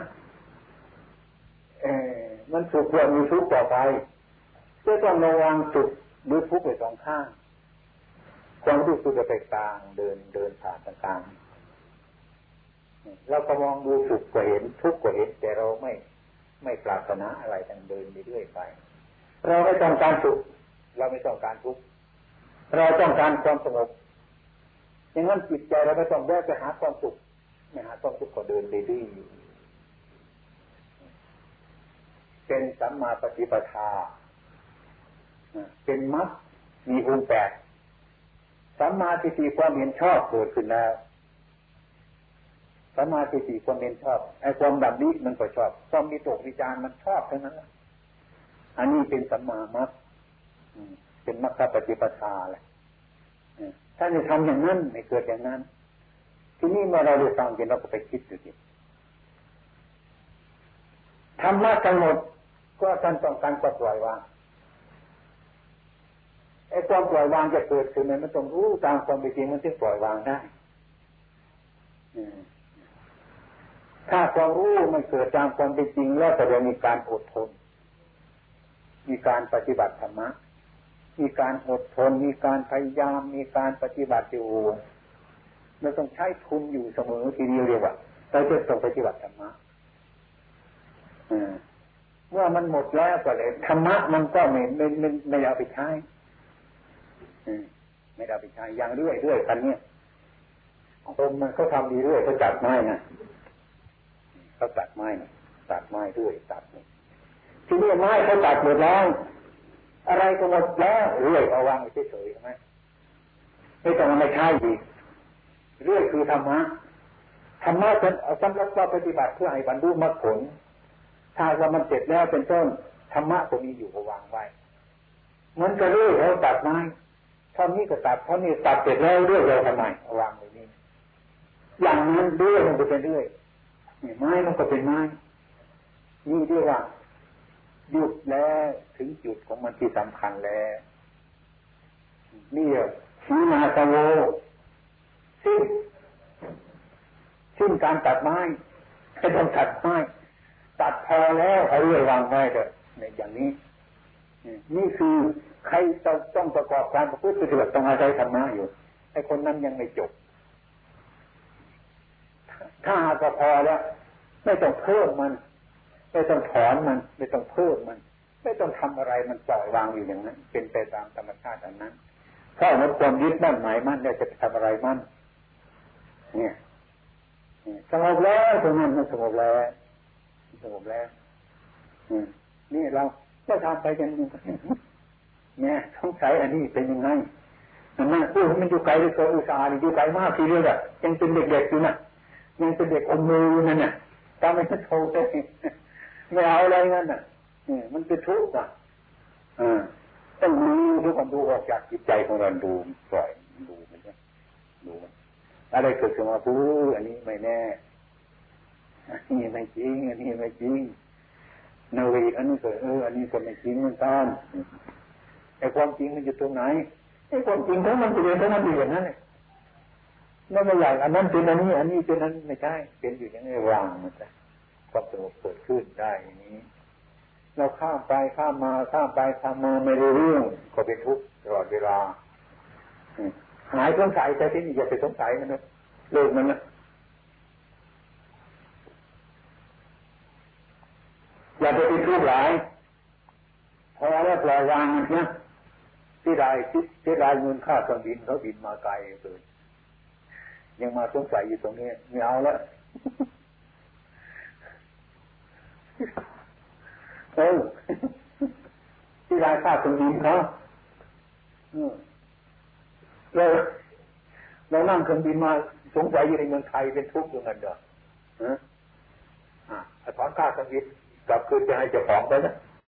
มันสุขเพื่อมีทุกข์ต่อไปก็ต้องระวังสุขหรือทุกข์ไปสองข้างความรู้สึกจะไปกลางเดินเดินผ่านต่างๆเราก็มองดูสุขก็เห็นทุกข์ก็เห็น แต่เราไม่ไม่ปรารถนาอะไรทั้งเดินไปเรื่อยไป เราไม่ต้องการสุขเราไม่ต้องการทุกข์เราต้องการความสงบอย่างนั้นจิตใจเราไม่ต้องแวะไปหาความสุขไม่หาความสุขก็เดินไปดื้อย เป็นสัมมาปฏิปทา เป็นมรรคมีองค์แปดสัมมาทิฏฐิความเห็นชอบเกิดขึ้นแล้วสัมมาทิฏฐิความเห็นชอบไอ้ความดับนี้มันก็ชอบ ความมีตกวิจารมันชอบทั้งนั้นอันนี้เป็นสัมมามรรคเป็นมรรคปฏิปทาแหละถ้าจะทำอย่างนั้นไม่เกิดอย่างนั้น ทีนี้เมื่อเราได้ฟังกันเราก็ไปคิดดูดิธรรมะทั้งหมด ก็ท่านต้องการปล่อยวางไอ้ความปล่อยวางจะเกิดขึ้นมันต้องรู้ตามความเป็นจริงมันถึงปล่อยวางได้ถ้าความรู้มันเกิดตามความเป็นจริง แล้วจะมีการอดทน มีการปฏิบัติธรรมะ มีการอดทน มีการพยายาม มีการปฏิบัติอยู่เราต้องใช้ทุนอยู่เสมอทีเดียวเรียกว่าเราจะต้องปฏิบัติธรรมะ เมื่อมันหมดแล้วก็เลยธรรมะมันก็ไม่ไม่ไม่ไม่เอาไปใช้ไม่ได้ไปใช้อย่างเรื่อยเรื่อยกันเนี่ยคนมันเขาทำดีเรื่อยเขาจัดไม้นะเขาตัดไม้นะตัดไม้ด้วยตัดนี่ทีนี้ไม้เขาตัดหมดแล้วอะไรก็หมดแล้วเรื่อยเอาวางไว้เฉยๆใช่ไหมไม่ต้องมาไม่ใช่ดีเรื่อยคือธรรมะธรรมะเป็นสำหรับเราปฏิบัติเพื่อให้บรรลุมรรคผล ถ้าว่ามันเสร็จแล้วเป็นต้นธรรมะก็มีอยู่ก็วางไว้มันก็เรื่อยเขาตัดไม้เท่านี้ก็ตัดเท่านี้ตัดเสร็จแล้วเรื่อยเราทำไมวางไว้นี่อย่างนั้นเรื่อยมันก็เป็นเรื่อยไม้มันก็เป็นไม้นี่เรียกว่าหยุดแล้วถึงจุดของมันที่สำคัญแล้วนี่ชีนาสโวสิ้นสิ้นการตัดไม้ให้ต้องตัดไม้ ตัดพอแล้วเอาเรื่อยวางไว้เถอะในอย่างนี้นี่คือใครต้องต้องประกอบการประพฤติปฏิบัติต้องอาศัยธรรมะอยู่ไอ้คนนั้นยังไม่จบ ถ้าหากพอแล้วไม่ต้องเพิ่มมัน ไม่ต้องถอนมัน ไม่ต้องเพิ่มมัน ไม่ต้องทำอะไรมันปล่อยวางอยู่อย่างนั้น เป็นไปตามธรรมชาติอันนั้นถ้ามันความยึดมั่นหมายมั่นเนี่ยจะทำอะไรมั่นเนี่ยสงบแล้วตรงนั้นมันสงบแล้ว สงบแล้วนี่เราก็ทำไปกันเนี่ยสงสัยอันนี้เป็นยังไงมันน่าพูดมันอยู่ไกลเลยตัวอุตสาห์อยู่ไกลมากทีเดียวอะยังเป็นเด็กๆอยู่นะยังเป็นเด็กอมมือนั่นน่ะตามไม่โทรเลยไม่เอาอะไรงั้นน่ะมันเป็นทุกข์อะต้องดูทุกคนดูออกจากจิตใจของเราดูปล่อยดูมันเนี่ยดูมันอะไรเกิดขึ้นมาพูดอันนี้ไม่แน่ นนี้ไม่จริงอันนี้ไม่จริงนาวีอันนี้ก็เอออันนี้ก็ไม่จริงเหมือนกันไอ้ความจริงมันอยู่ตรงไหนไอ้ความจริงทั้งมันเป็นทั้งมันอยู่อย่างนั้นเลยไม่ไม่อย่างอันนั้นเป็นอันนี้ อันนี้เป็นอันไม่ใช่เป็นอยู่อย่างนี้วางมันจะความสงบเกิดขึ้นได้อย่างนี้ เราข้ามไปข้ามมาข้ามไปข้ามมาไม่รู้เรื่องก็เป็นทุกข์ตลอดเวลาหายสงสัยแต่ที่นี่อย่าไปสงสัยมันนะเลิกมันนะ อย่าไปเป็นทุกข์หลายพอแล้วปล่อยวางนะที่ได้ที่ได้เงินค่าเครื่องบินเขาบินมาไกลเลยยังมาสงสัยอยู่ตรงนี้ไม่เอาล้วเออที่ได้ค่าเครื่องบินเขาเราเรานั่งเครื่องบินมาสงสัยอยู่ในเมืองไทยเป็นทุกข์อย่างนั้นเด้ออ่าถอนค่าเครื่องบิน กลับคืนจะให้เจ้าของไปนะ